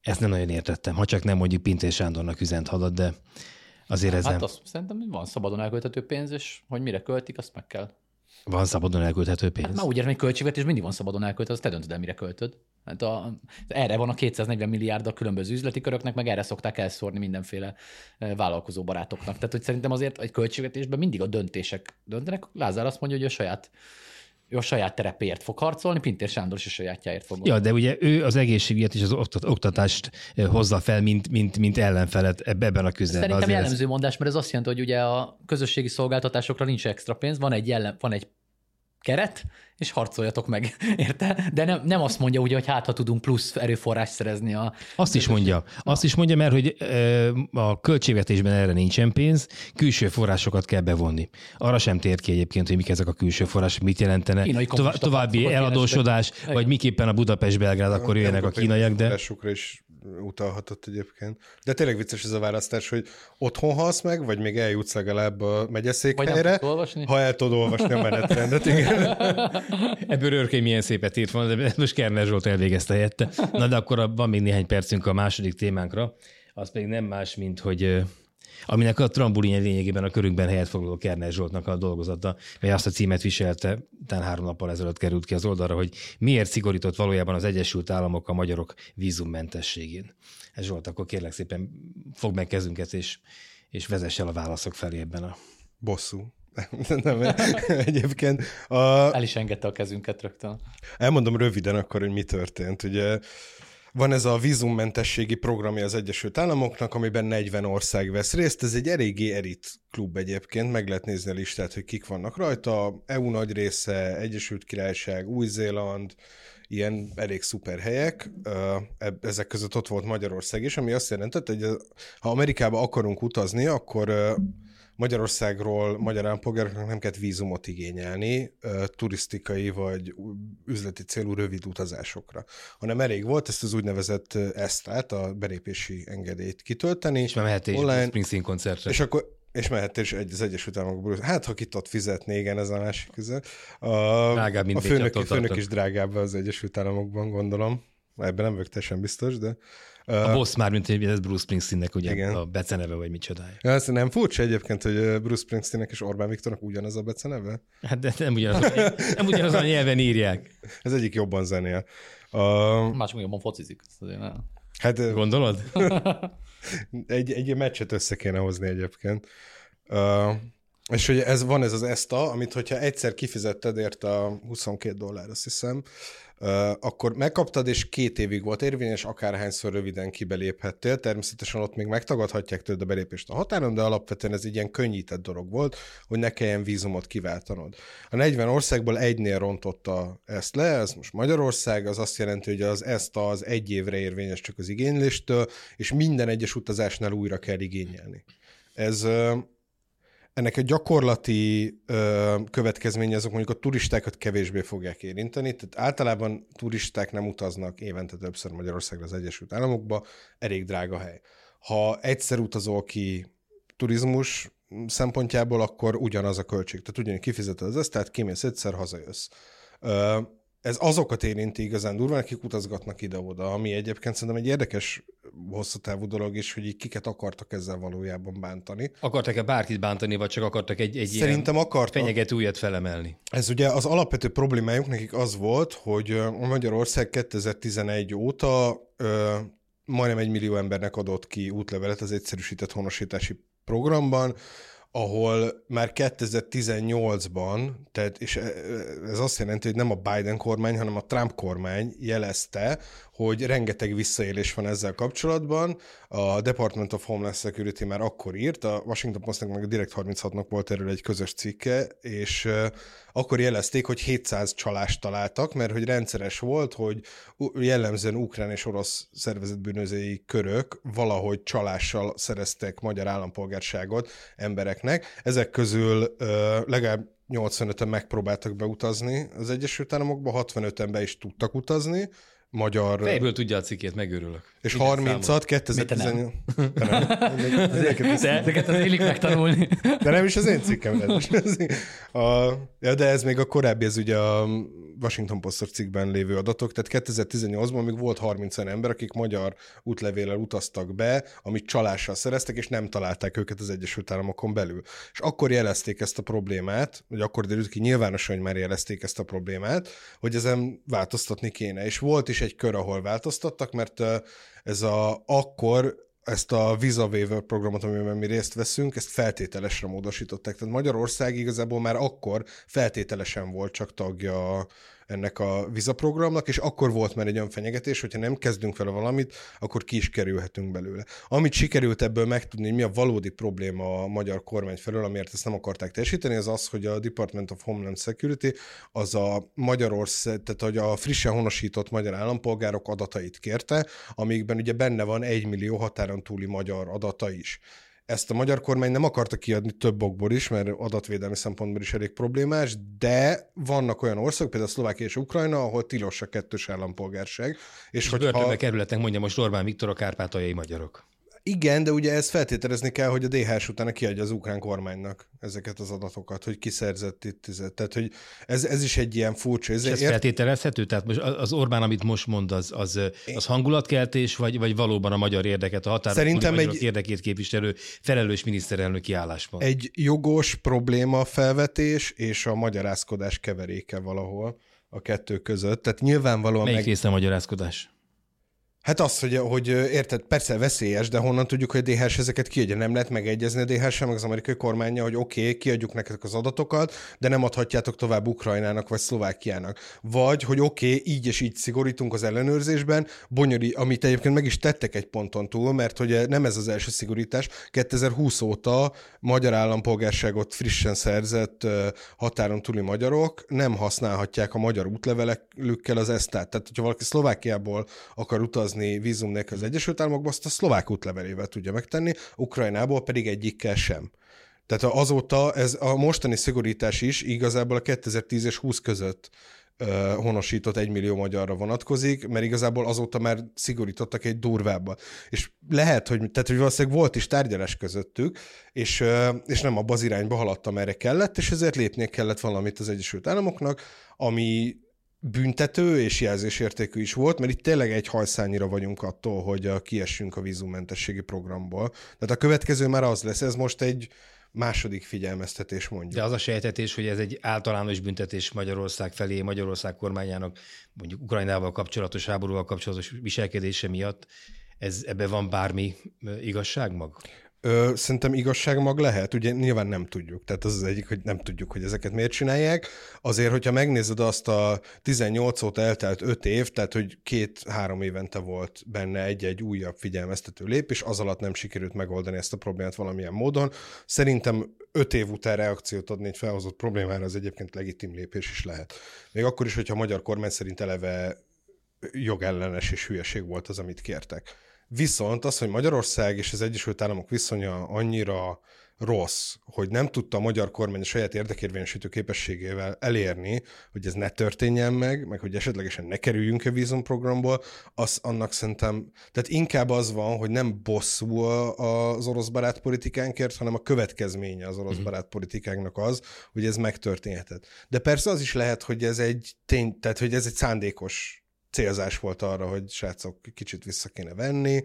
Ezt nem nagyon értettem, ha csak nem mondjuk Pintér Sándornak üzent hadat, de azért ez
Hát
nem.
azt szerintem van szabadon elkölthető pénz, és hogy mire költik, azt meg kell.
Van szabadon elkölthető pénz.
Hát már úgy értem, hogy költségvetés mindig van szabadon elköltve, azt te döntöd el, mire költöd. Hát a, erre van a 240 milliárd a különböző üzleti köröknek, meg erre szokták elszórni mindenféle eh, vállalkozó barátoknak. Tehát, hogy szerintem azért egy költségvetésben mindig a döntések döntenek. Lázár azt mondja, hogy a saját, ő a saját terepéért fog harcolni, Pintér Sándor is a sajátjáért fog.
Ja, de ugye ő az egészségügyet és az oktat- oktatást eh, hozza fel, mint, mint, mint ellenfelet eb- ebben a küzdelemben.
Szerintem
Azért ez-
jellemző mondás, mert ez azt jelenti, hogy ugye a közösségi szolgáltatásokra nincs extra pénz, van egy, jellem, van egy keret, és harcoljatok meg, érte? De nem, nem azt mondja ugye, hogy hát ha tudunk plusz erőforrást szerezni a...
Azt is mondja. Azt is mondja, mert hogy ö, a költségvetésben erre nincsen pénz, külső forrásokat kell bevonni. Arra sem tér ki egyébként, hogy mik ezek a külső források, mit jelentene.
Kommunista
további eladósodás, vagy miképpen a Budapest-Belgrád, akkor jöjjenek a kínaiak, de
is utalhatott egyébként. De tényleg vicces ez a választás, hogy otthon halsz meg, vagy még eljutsz legalább a megyeszékhelyre, ha el tudod olvasni a menetrendet, igen.
ebből Örkény milyen szépet írt volna, de most Kerner Zsolt elvégezte helyette. Na de akkor van még néhány percünk a második témánkra, az pedig nem más, mint hogy aminek a trambulinja lényegében a körünkben helyet foglaló Kerner Zsoltnak a dolgozata, mely azt a címet viselte, talán három nappal ezelőtt került ki az oldalra, hogy miért szigorított valójában az Egyesült Államok a magyarok vízummentességén. Ez Zsolt, akkor kérlek szépen fog meg kezünket, és, és vezess el a válaszok felé ebben a...
Bosszú. Nem, egyébként a,
El is engedte a kezünket rögtön.
Elmondom röviden akkor, hogy mi történt. Ugye van ez a vízummentességi programja az Egyesült Államoknak, amiben 40 ország vesz részt. Ez egy eléggé elit klub egyébként, meg lehet nézni a listát, hogy kik vannak rajta. EU nagy része, Egyesült Királyság, Új-Zéland, ilyen elég szuper helyek. Ezek között ott volt Magyarország is, ami azt jelentette, hogy ha Amerikába akarunk utazni, akkor Magyarországról magyar állampolgároknak nem kellett vízumot igényelni turisztikai vagy üzleti célú rövid utazásokra, hanem elég volt ezt az úgynevezett esztát, a belépési engedélyt kitölteni.
És már mehettél is
online,
Springsteen koncertre.
és akkor és mehettél is egy, az Egyesült Államokból. Hát, ha ki tudod fizetni, igen, ez a másik közel. A,
Drágább, mint
a főnök,
Bécsától
főnök is drágább az Egyesült Államokban, gondolom. Ebben nem vagyok teljesen biztos, de...
A boss már, mint hogy ez Bruce Springsteennek ugye
Igen.
a beceneve, vagy micsodája.
Ja, Ez nem furcsa egyébként, hogy Bruce Springsteennek és Orbán Viktornak ugyanaz a beceneve?
Hát de nem ugyanaz, nem ugyanaz a nyelven írják.
Ez egyik jobban zenél. A,
Mások még jobban focizik.
Hát
Gondolod?
egy, egy meccset össze kéne hozni egyébként. Uh, és hogy ez van ez az ESTA, amit hogyha egyszer kifizetted érte a 22 dollár, azt hiszem, akkor megkaptad, és két évig volt érvényes, akárhányszor röviden kibeléphettél. Természetesen ott még megtagadhatják tőled a belépést a határon, de alapvetően ez egy ilyen könnyített dolog volt, hogy ne kelljen vízumot kiváltanod. A 40 országból egynél rontotta ezt le, ez most Magyarország, az azt jelenti, hogy az ESTA az egy évre érvényes csak az igényléstől, és minden egyes utazásnál újra kell igényelni. Ez ennek a gyakorlati ö, következménye azok mondjuk a turistákat kevésbé fogják érinteni, tehát általában turisták nem utaznak évente többször Magyarországra az Egyesült Államokba, elég drága hely. Ha egyszer utazol ki turizmus szempontjából, akkor ugyanaz a költség. Tehát ugyanúgy kifizeted az ezt, tehát kimész egyszer, hazajössz. Ö, ez azokat érinti igazán durván, akik utazgatnak ide-oda, ami egyébként szerintem egy érdekes hosszú távú dolog is, hogy így kiket akartak ezzel valójában bántani.
Akartak-e bárkit bántani, vagy csak akartak egy, egy
Szerintem
ilyen
akartak.
fenyegető újat felemelni?
Ez ugye az alapvető problémájuk nekik az volt, hogy Magyarország 2011 óta ö, majdnem egy millió embernek adott ki útlevelet az egyszerűsített honosítási programban, ahol már 2018-ban, tehát, és ez azt jelenti, hogy nem a Biden kormány, hanem a Trump kormány jelezte, hogy rengeteg visszaélés van ezzel kapcsolatban. A Department of Homeland Security már akkor írt, a Washington Postnak meg a Direct 36-nak volt erről egy közös cikke, és akkor jelezték, hogy 700 csalást találtak, mert hogy rendszeres volt, hogy jellemzően ukrán és orosz szervezetbűnözői körök valahogy csalással szereztek magyar állampolgárságot embereknek. Ezek közül legalább 85-en megpróbáltak beutazni az Egyesült Államokba, 65-en be is tudtak utazni, magyar...
Fejből tudja a cikkét, megőrülök.
És
Minden
30-at 2018... De nem.
Ezeket az élik megtanulni.
De nem is az én cikkem. Ez. A, ja, de ez még a korábbi, ez ugye a Washington Post cikkben lévő adatok, tehát 2018-ban még volt 30 ember, akik magyar útlevéllel utaztak be, amit csalással szereztek, és nem találták őket az Egyesült Államokon belül. És akkor jelezték ezt a problémát, vagy akkor derült ki nyilvánosan, hogy már jelezték ezt a problémát, hogy ezen változtatni kéne. És volt is egy kör, ahol változtattak, mert ez a akkor ezt a Visa Waiver programot, amiben mi részt veszünk, ezt feltételesre módosították. Tehát Magyarország igazából már akkor feltételesen volt csak tagja ennek a vizaprogramnak, és akkor volt már egy olyan fenyegetés, hogyha nem kezdünk vele valamit, akkor ki is kerülhetünk belőle. Amit sikerült ebből megtudni, hogy mi a valódi probléma a magyar kormány felől, amiért ezt nem akarták teljesíteni, az az, hogy a Department of Homeland Security az a Magyarország, tehát hogy a frissen honosított magyar állampolgárok adatait kérte, amikben ugye benne van egy millió határon túli magyar adata is. Ezt a magyar kormány nem akarta kiadni több okból is, mert adatvédelmi szempontból is elég problémás, de vannak olyan országok, például Szlovákia és Ukrajna, ahol tilos a kettős állampolgárság. És,
és hogyha... börtönbe kerületnek, mondja most Orbán Viktor a kárpátaljai magyarok.
Igen, de ugye ezt feltételezni kell, hogy a DHS utána kiadja az ukrán kormánynak ezeket az adatokat, hogy kiszerzett itt. Tehát, hogy ez, ez is egy ilyen furcsa.
Ez, ez feltételezhető? Tehát most az Orbán, amit most mond, az, az, az hangulatkeltés, vagy, vagy valóban a magyar érdeket, a határ Szerintem egy... érdekét képviselő felelős miniszterelnöki álláspont?
Egy jogos probléma felvetés és a magyarázkodás keveréke valahol a kettő között. Tehát nyilvánvalóan...
Melyik meg... része a magyarázkodás?
Hát az, hogy, hogy érted, persze veszélyes, de honnan tudjuk, hogy a DHS ezeket kiadja? Nem lehet megegyezni a DHS meg az amerikai kormánya, hogy oké, okay, kiadjuk nektek az adatokat, de nem adhatjátok tovább Ukrajnának vagy Szlovákiának. Vagy, hogy oké, okay, így és így szigorítunk az ellenőrzésben, bonyori, amit egyébként meg is tettek egy ponton túl, mert hogy nem ez az első szigorítás. 2020 óta magyar állampolgárságot frissen szerzett határon túli magyarok nem használhatják a magyar útlevelekkel az esztát. Tehát, hogyha valaki Szlovákiából akar utazni, utazni vízum nélkül az Egyesült Államokba, azt a szlovák útlevelével tudja megtenni, Ukrajnából pedig egyikkel sem. Tehát azóta ez a mostani szigorítás is igazából a 2010 és 20 között honosított egy millió magyarra vonatkozik, mert igazából azóta már szigorítottak egy durvábba. És lehet, hogy, tehát, hogy valószínűleg volt is tárgyalás közöttük, és, és nem abba az irányba haladtam, erre kellett, és ezért lépnie kellett valamit az Egyesült Államoknak, ami büntető és jelzésértékű is volt, mert itt tényleg egy hajszányira vagyunk attól, hogy a, kiessünk a vízummentességi programból. Tehát a következő már az lesz, ez most egy második figyelmeztetés mondjuk.
De az a sejtetés, hogy ez egy általános büntetés Magyarország felé, Magyarország kormányának mondjuk Ukrajnával kapcsolatos, háborúval kapcsolatos viselkedése miatt, ez, ebbe van bármi igazság mag?
Ö, szerintem igazságmag lehet, ugye nyilván nem tudjuk. Tehát az az egyik, hogy nem tudjuk, hogy ezeket miért csinálják. Azért, hogyha megnézed azt a 18 óta eltelt 5 év, tehát hogy két-három évente volt benne egy-egy újabb figyelmeztető lépés, az alatt nem sikerült megoldani ezt a problémát valamilyen módon. Szerintem 5 év után reakciót adni egy felhozott problémára, az egyébként legitim lépés is lehet. Még akkor is, hogyha a magyar kormány szerint eleve jogellenes és hülyeség volt az, amit kértek. Viszont az, hogy Magyarország és az Egyesült Államok viszonya annyira rossz, hogy nem tudta a magyar kormány a saját érdekérvényesítő képességével elérni, hogy ez ne történjen meg, meg hogy esetlegesen ne kerüljünk a vízumprogramból, az annak szerintem, tehát inkább az van, hogy nem bosszú az orosz barát politikánkért, hanem a következménye az orosz mhm. barát politikánknak az, hogy ez megtörténhetett. De persze az is lehet, hogy ez egy tény, tehát hogy ez egy szándékos célzás volt arra, hogy srácok kicsit vissza kéne venni.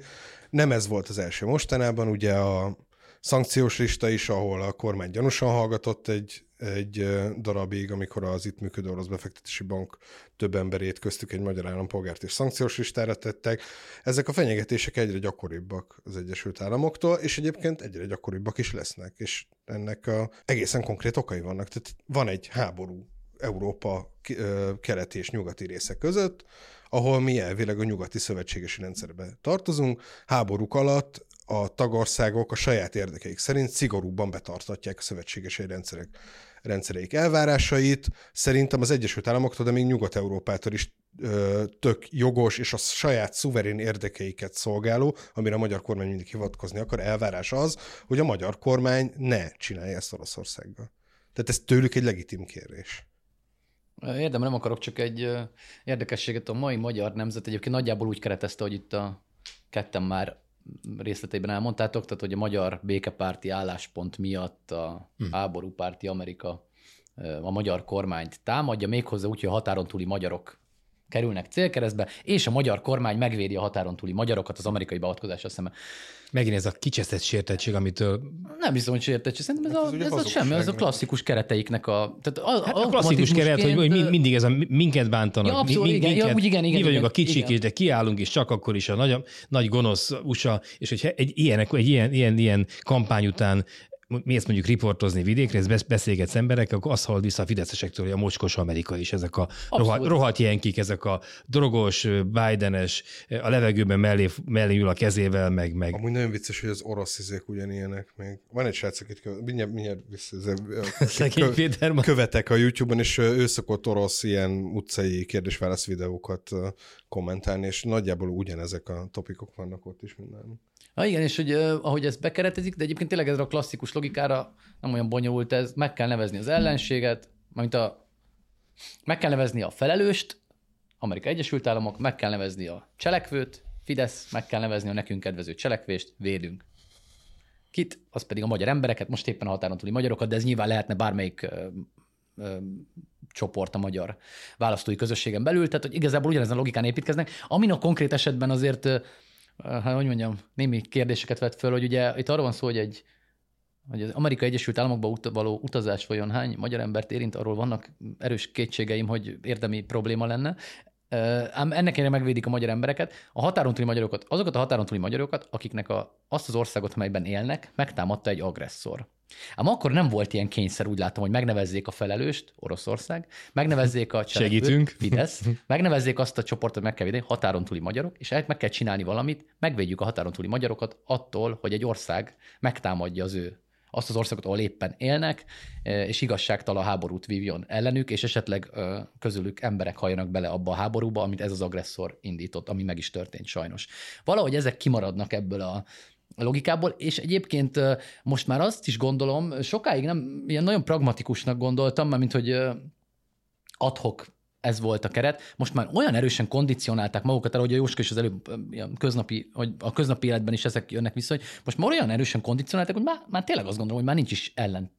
Nem ez volt az első mostanában, ugye a szankciós lista is, ahol a kormány gyanúsan hallgatott egy, egy darabig, amikor az itt működő orosz befektetési bank több emberét, köztük egy magyar állampolgárt is szankciós listára tettek. Ezek a fenyegetések egyre gyakoribbak az Egyesült Államoktól, és egyébként egyre gyakoribbak is lesznek, és ennek a egészen konkrét okai vannak. Tehát van egy háború Európa keleti és nyugati része között, ahol mi elvileg a nyugati szövetségesi rendszerbe tartozunk. Háborúk alatt a tagországok a saját érdekeik szerint szigorúbban betartatják a szövetségesi rendszerek, rendszereik elvárásait. Szerintem az Egyesült Államoktól, de még Nyugat-Európától is ö, tök jogos és a saját szuverén érdekeiket szolgáló, amire a magyar kormány mindig hivatkozni akar, elvárás az, hogy a magyar kormány ne csinálja ezt Oroszországgal. Tehát ez tőlük egy legitim kérés.
Érdem, nem akarok csak egy érdekességet. A mai magyar nemzet egyébként nagyjából úgy keretezte, hogy itt a ketten már részleteiben elmondtátok, tehát hogy a magyar békepárti álláspont miatt a hmm. háborúpárti Amerika a magyar kormányt támadja, méghozzá úgy, hogy a határon túli magyarok kerülnek célkeresztbe, és a magyar kormány megvédi a határon túli magyarokat az amerikai beavatkozással szemben.
Megint ez a kicsesztett sértettség, amitől...
Nem hiszem, hogy sértettség. Szerintem ez,
Hát
a,
ez ugye
ez a semmi, ez a klasszikus kereteiknek a... Tehát a,
Hát a klasszikus keret, hogy, hogy mi- mindig ez a minket bántanak.
Ja, abszolút,
mi, mi,
igen, ja,
minket,
úgy igen, igen,
mi vagyunk
igen,
a kicsik,
igen.
és de kiállunk, és csak akkor is a nagy, nagy gonosz USA, és hogyha egy, ilyenek, egy ilyen, ilyen, ilyen kampány után mi ezt mondjuk riportozni vidékre, ez beszélgetsz emberekkel, akkor azt hallod vissza a fideszesektől, hogy a mocskos Amerika is, ezek a rohadt, rohadt jenkik, ezek a drogos, Bidenes, a levegőben mellé, mellé ül a kezével, meg, meg
Amúgy nagyon vicces, hogy az orosz izék ugyanilyenek még. Van egy srác, akit követ, mindjárt, mindjárt vissza, követek a YouTube-on, és ő szokott orosz ilyen utcai kérdés-válasz videókat kommentálni, és nagyjából ugyanezek a topikok vannak ott is minden.
Ha igen, és hogy ahogy ez bekeretezik, de egyébként tényleg ez a klasszikus logikára nem olyan bonyolult ez, meg kell nevezni az ellenséget, mint a meg kell nevezni a felelőst, Amerika Egyesült Államok, meg kell nevezni a cselekvőt, Fidesz, meg kell nevezni a nekünk kedvező cselekvést, védünk. Kit? Az pedig a magyar embereket, most éppen a határon túli magyarokat, de ez nyilván lehetne bármelyik csoport a magyar választói közösségen belül, tehát hogy igazából ugyanezen logikán építkeznek, amin a konkrét esetben azért, hát hogy mondjam, némi kérdéseket vett föl, hogy ugye itt arról van szó, hogy egy hogy az Amerika Egyesült Államokba ut- való utazás vajon hány magyar embert érint, arról vannak erős kétségeim, hogy érdemi probléma lenne. Ám ennek ellenére megvédik a magyar embereket, a határon túli magyarokat, azokat a határon túli magyarokat, akiknek a, azt az országot, melyben élnek, megtámadta egy agresszor. Ám akkor nem volt ilyen kényszer, úgy látom, hogy megnevezzék a felelőst, Oroszország, megnevezzék a cselekvőt,
Segítünk.
Fidesz, megnevezzék azt a csoportot, meg kell védeni, határon túli magyarok, és meg kell csinálni valamit, megvédjük a határon túli magyarokat attól, hogy egy ország megtámadja az ő azt az országot, ahol éppen élnek, eh, és igazságtalan háborút vívjon ellenük, és esetleg ö, közülük emberek halljanak bele abba a háborúba, amit ez az agresszor indított, ami meg is történt sajnos. Valahogy ezek kimaradnak ebből a logikából, és egyébként ö, most már azt is gondolom, sokáig nem ilyen nagyon pragmatikusnak gondoltam, mert mint hogy adhok ez volt a keret. Most már olyan erősen kondicionálták magukat el, hogy a Jóska is az előbb köznapi, hogy a köznapi életben is ezek jönnek vissza, hogy most már olyan erősen kondicionálták, hogy már, már tényleg azt gondolom, hogy már nincs is ellen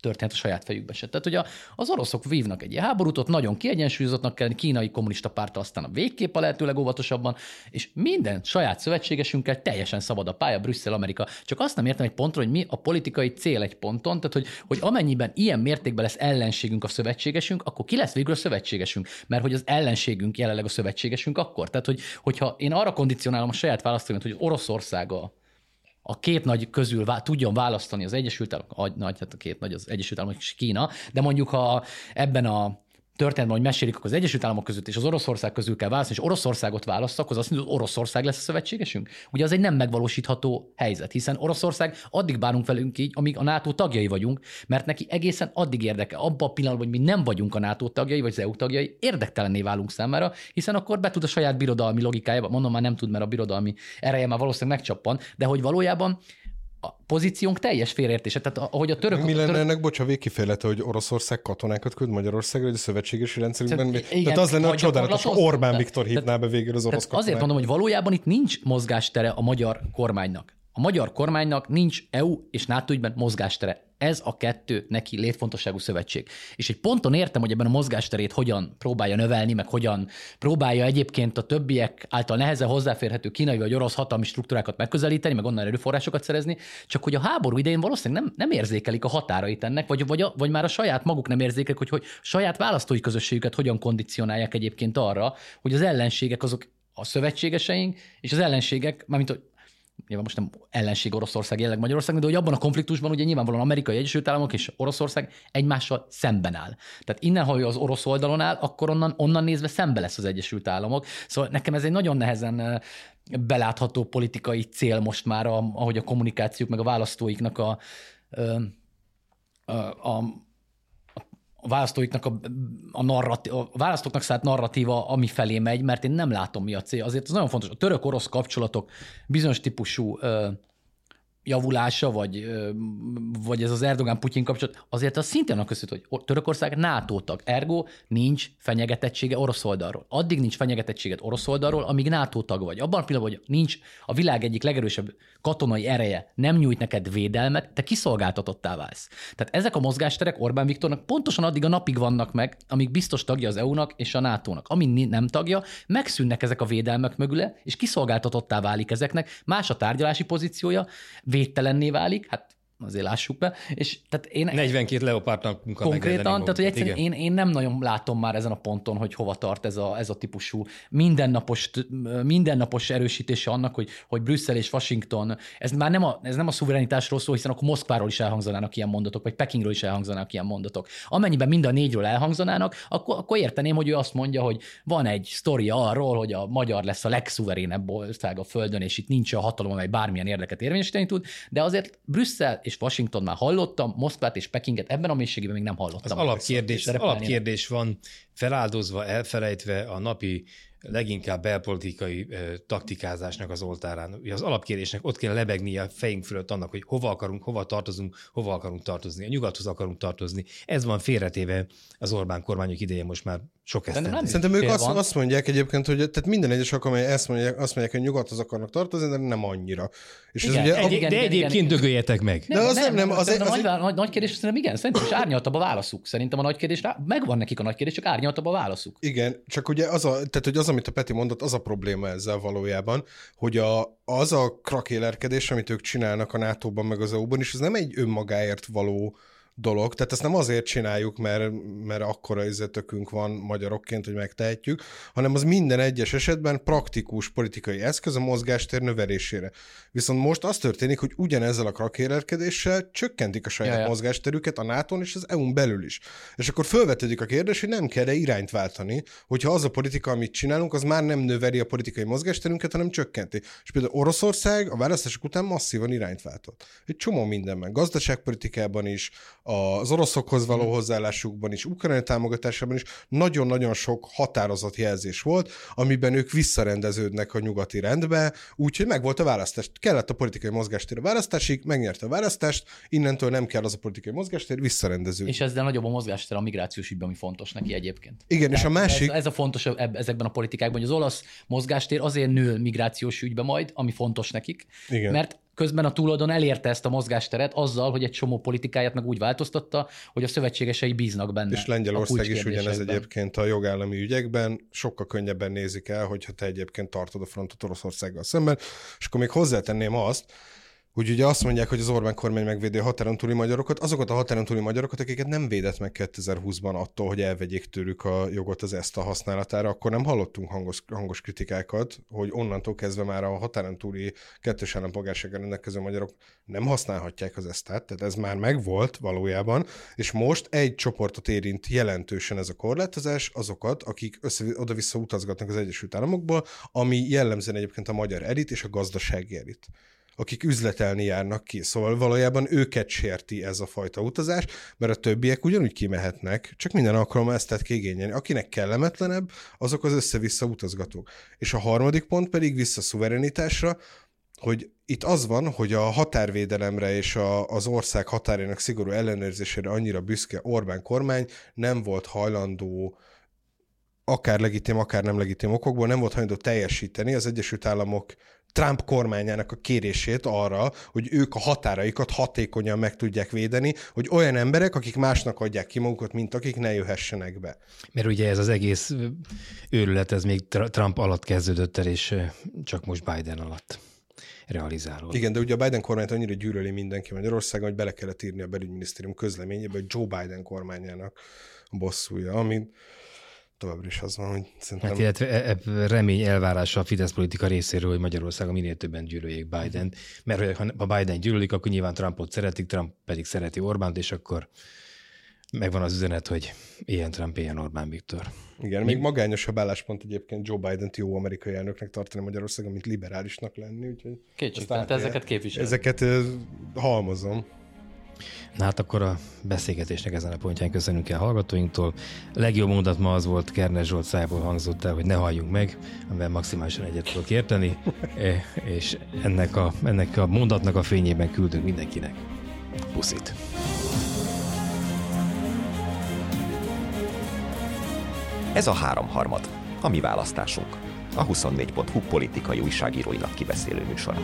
történet a saját fejükbe se. Tehát, a, az oroszok vívnak egy háborút, ott nagyon kiegyensúlyozottnak kell kínai kommunista párta aztán a végképp a lehető legóvatosabban, és minden saját szövetségesünkkel teljesen szabad a pálya, Brüsszel, Amerika. Csak azt nem értem egy pontra, hogy mi a politikai cél egy ponton, tehát hogy, hogy amennyiben ilyen mértékben lesz ellenségünk a szövetségesünk, akkor ki lesz végül a szövetségesünk? Mert hogy az ellenségünk jelenleg a szövetségesünk akkor. Tehát, hogy, hogyha én arra kondicionálom a saját választóimat, hogy Oroszország a, a két nagy közül vá- tudjon választani az Egyesült Államok, a nagy, hát a két nagy az Egyesült Államok és Kína, de mondjuk ha ebben a történetben, hogy mesélik, akkor az Egyesült Államok között és az Oroszország közül kell választani, és Oroszországot választak, az azt mondja, hogy Oroszország lesz a szövetségesünk? Ugye az egy nem megvalósítható helyzet, hiszen Oroszország addig bánunk velünk így, amíg a NATO tagjai vagyunk, mert neki egészen addig érdeke. Abban a pillanatban, hogy mi nem vagyunk a NATO tagjai, vagy az EU tagjai, érdektelenné válunk számára, hiszen akkor be tud a saját birodalmi logikájába, mondom már nem tud, mert a birodalmi ereje már valószínűleg megcsappan, de hogy valójában a pozíciónk teljes félreértése. Tehát ahogy a török...
Mi lenne
török
ennek, bocs, a végkifejlete, hogy Oroszország katonákat küld Magyarországra, hogy a szövetségesi rendszerünkben?
Tehát, igen,
tehát az lenne a csodálatos, ha Orbán
tehát-
Viktor
tehát-
hívná be végül az orosz
azért mondom, hogy valójában itt nincs mozgástere a magyar kormánynak. A magyar kormánynak nincs EU és NATO ügyben mozgástere. Ez a kettő neki létfontosságú szövetség. És egy ponton értem, hogy ebben a mozgásterét hogyan próbálja növelni, meg hogyan próbálja egyébként a többiek által nehezen hozzáférhető kínai vagy orosz hatalmi struktúrákat megközelíteni, meg onnan erőforrásokat szerezni, csak hogy a háború idején valószínűleg nem, nem érzékelik a határait ennek, vagy, vagy, a, vagy már a saját maguk nem érzékelik, hogy, hogy saját választói közösségüket hogyan kondicionálják egyébként arra, hogy az ellenségek azok a szövetségeseink, és az ellenségek, mármint nyilván most nem ellenség Oroszország, jelenleg Magyarország, de hogy abban a konfliktusban ugye nyilvánvalóan Amerikai Egyesült Államok és Oroszország egymással szemben áll. Tehát innen, ha ő az orosz oldalon áll, akkor onnan, onnan nézve szembe lesz az Egyesült Államok. Szóval nekem ez egy nagyon nehezen eh, belátható politikai cél most már, ahogy a kommunikációk, meg a választóiknak a, ö, a, a választóiknak a, a, narrati- a választóknak szállt narratíva, ami felé megy, mert én nem látom, mi a cél. Azért ez nagyon fontos. A török-orosz kapcsolatok bizonyos típusú ö, javulása, vagy, vagy ez az Erdogán-Putyin kapcsolat, azért az szintén annak köszönhető, hogy Törökország NATO tag, ergo nincs fenyegetettsége orosz oldalról. Addig nincs fenyegetettséget orosz oldalról, amíg NATO tag vagy. Abban a pillanatban, hogy nincs a világ egyik legerősebb katonai ereje, nem nyújt neked védelmet, te kiszolgáltatottá válsz. Tehát ezek a mozgásterek Orbán Viktornak pontosan addig a napig vannak meg, amíg biztos tagja az EU-nak és a NATO-nak. Amíg nem tagja, megszűnnek ezek a védelmek mögüle, és kiszolgáltatottá válik ezeknek, más a tárgyalási pozíciója, védtelenné válik, hát azért lássuk be, és tehát én
42 leopártnak
konkrétan, tehát hogy egyszerűen én, én, nem nagyon látom már ezen a ponton, hogy hova tart ez a, ez a típusú mindennapos, mindennapos erősítése annak, hogy, hogy Brüsszel és Washington, ez már nem a, ez nem a szuverenitásról szól, hiszen akkor Moszkváról is elhangzanának ilyen mondatok, vagy Pekingről is elhangzanának ilyen mondatok. Amennyiben mind a négyről elhangzanának, akkor, akkor érteném, hogy ő azt mondja, hogy van egy sztoria arról, hogy a magyar lesz a legszuverénebb ország a Földön, és itt nincs a hatalom, amely bármilyen érdeket érvényesíteni tud, de azért Brüsszel és Washington már hallottam, Moszkvát és Pekinget ebben a mélységében még nem hallottam.
Az alapkérdés, az alapkérdés van feláldozva, elfelejtve a napi leginkább belpolitikai ö, taktikázásnak az oltárán. Ugye az alapkérdésnek ott kell lebegnie a fejünk fölött annak, hogy hova akarunk, hova tartozunk, hova akarunk tartozni. A nyugathoz akarunk tartozni. Ez van félretéve az Orbán kormányok ideje most már sok ezt.
Nem Szerintem ők azt, azt, mondják egyébként, hogy tehát minden egyes alkalommal ezt mondják, azt mondják, hogy nyugathoz akarnak tartozni, de nem annyira.
És igen, ez ugye, egy, igen, de igen, egyébként dögöljetek meg.
Nem, de az nem, nem, az, az, az, a nagy, nagy, nagy kérdés szerintem igen, szerintem is árnyaltabb a válaszuk. Szerintem a nagy kérdés, megvan nekik a nagy kérdés, csak árnyaltabb a válaszuk.
Igen, csak ugye az, a, tehát, hogy az, amit a Peti mondott, az a probléma ezzel valójában, hogy a, az a krakélerkedés, amit ők csinálnak a NATO-ban meg az EU-ban, és ez nem egy önmagáért való dolog. Tehát ezt nem azért csináljuk, mert, mert akkora izzetökünk van magyarokként, hogy megtehetjük, hanem az minden egyes esetben praktikus politikai eszköz a mozgástér növelésére. Viszont most az történik, hogy ugyanezzel a krakérerkedéssel csökkentik a saját ja, ja. mozgásterüket a nato és az EU-n belül is. És akkor felvetődik a kérdés, hogy nem kell-e irányt váltani, hogyha az a politika, amit csinálunk, az már nem növeli a politikai mozgásterünket, hanem csökkenti. És például Oroszország a választások után masszívan irányt váltott. Egy csomó mindenben. Gazdaságpolitikában is, az oroszokhoz való hozzáállásukban is, ukrajnai támogatásában is nagyon-nagyon sok határozott jelzés volt, amiben ők visszarendeződnek a nyugati rendbe, úgyhogy meg volt a választás. Kellett a politikai mozgástér a választásig, megnyerte a választást, innentől nem kell az a politikai mozgástér, visszarendeződni.
És ezzel nagyobb a mozgástér a migrációs ügyben, ami fontos neki egyébként.
Igen, Tehát és a másik...
Ez, ez a fontos ezekben a politikákban, hogy az olasz mozgástér azért nő migrációs ügybe majd, ami fontos nekik, Igen. mert közben a túloldon elérte ezt a mozgásteret azzal, hogy egy csomó politikáját meg úgy változtatta, hogy a szövetségesei bíznak benne.
És Lengyelország is ugyanez egyébként a jogállami ügyekben, sokkal könnyebben nézik el, hogyha te egyébként tartod a frontot Oroszországgal szemben, és akkor még hozzátenném azt, úgy ugye azt mondják, hogy az Orbán kormány megvédi a határon túli magyarokat, azokat a határon túli magyarokat, akiket nem védett meg 2020-ban attól, hogy elvegyék tőlük a jogot az ezt a használatára, akkor nem hallottunk hangos, hangos kritikákat, hogy onnantól kezdve már a határon túli kettős állampolgársággal rendelkező magyarok nem használhatják az ezt, tehát ez már megvolt valójában, és most egy csoportot érint jelentősen ez a korlátozás, azokat, akik össze, oda-vissza utazgatnak az Egyesült Államokból, ami jellemzően egyébként a magyar elit és a gazdasági elit akik üzletelni járnak ki. Szóval valójában őket sérti ez a fajta utazás, mert a többiek ugyanúgy kimehetnek, csak minden alkalommal ezt tett kigényelni. Akinek kellemetlenebb, azok az össze-vissza utazgatók. És a harmadik pont pedig vissza szuverenitásra, hogy itt az van, hogy a határvédelemre és a, az ország határának szigorú ellenőrzésére annyira büszke Orbán kormány nem volt hajlandó akár legitim, akár nem legitim okokból nem volt hajlandó teljesíteni az Egyesült Államok Trump kormányának a kérését arra, hogy ők a határaikat hatékonyan meg tudják védeni, hogy olyan emberek, akik másnak adják ki magukat, mint akik ne jöhessenek be.
Mert ugye ez az egész őrület, ez még Trump alatt kezdődött el, és csak most Biden alatt realizálódott.
Igen, de ugye a Biden kormányt annyira gyűlöli mindenki Magyarországon, hogy bele kellett írni a belügyminisztérium közleményébe, hogy Joe Biden kormányának bosszúja, ami továbbra is az van, hogy szerintem...
Hát illetve e, e, remény elvárása a Fidesz politika részéről, hogy Magyarországon minél többen gyűlöljék Biden, mert ha Biden gyűlölik, akkor nyilván Trumpot szeretik, Trump pedig szereti Orbánt, és akkor megvan az üzenet, hogy ilyen Trump, ilyen Orbán Viktor.
Igen, még magányosabb álláspont egyébként Joe Biden-t jó amerikai elnöknek tartani Magyarországon, mint liberálisnak lenni, úgyhogy...
Kétségtelen, ezeket képviselni.
Ezeket halmozom.
Na hát akkor a beszélgetésnek ezen a pontján köszönünk el hallgatóinktól. Legjobb mondat ma az volt, Kerner Zsolt szájából hangzott el, hogy ne halljunk meg, amivel maximálisan egyet tudok érteni, e, és ennek a, ennek a mondatnak a fényében küldünk mindenkinek. Puszit!
Ez a háromharmad, a mi választásunk. A 24.hu politikai újságíróinak kibeszélő műsora.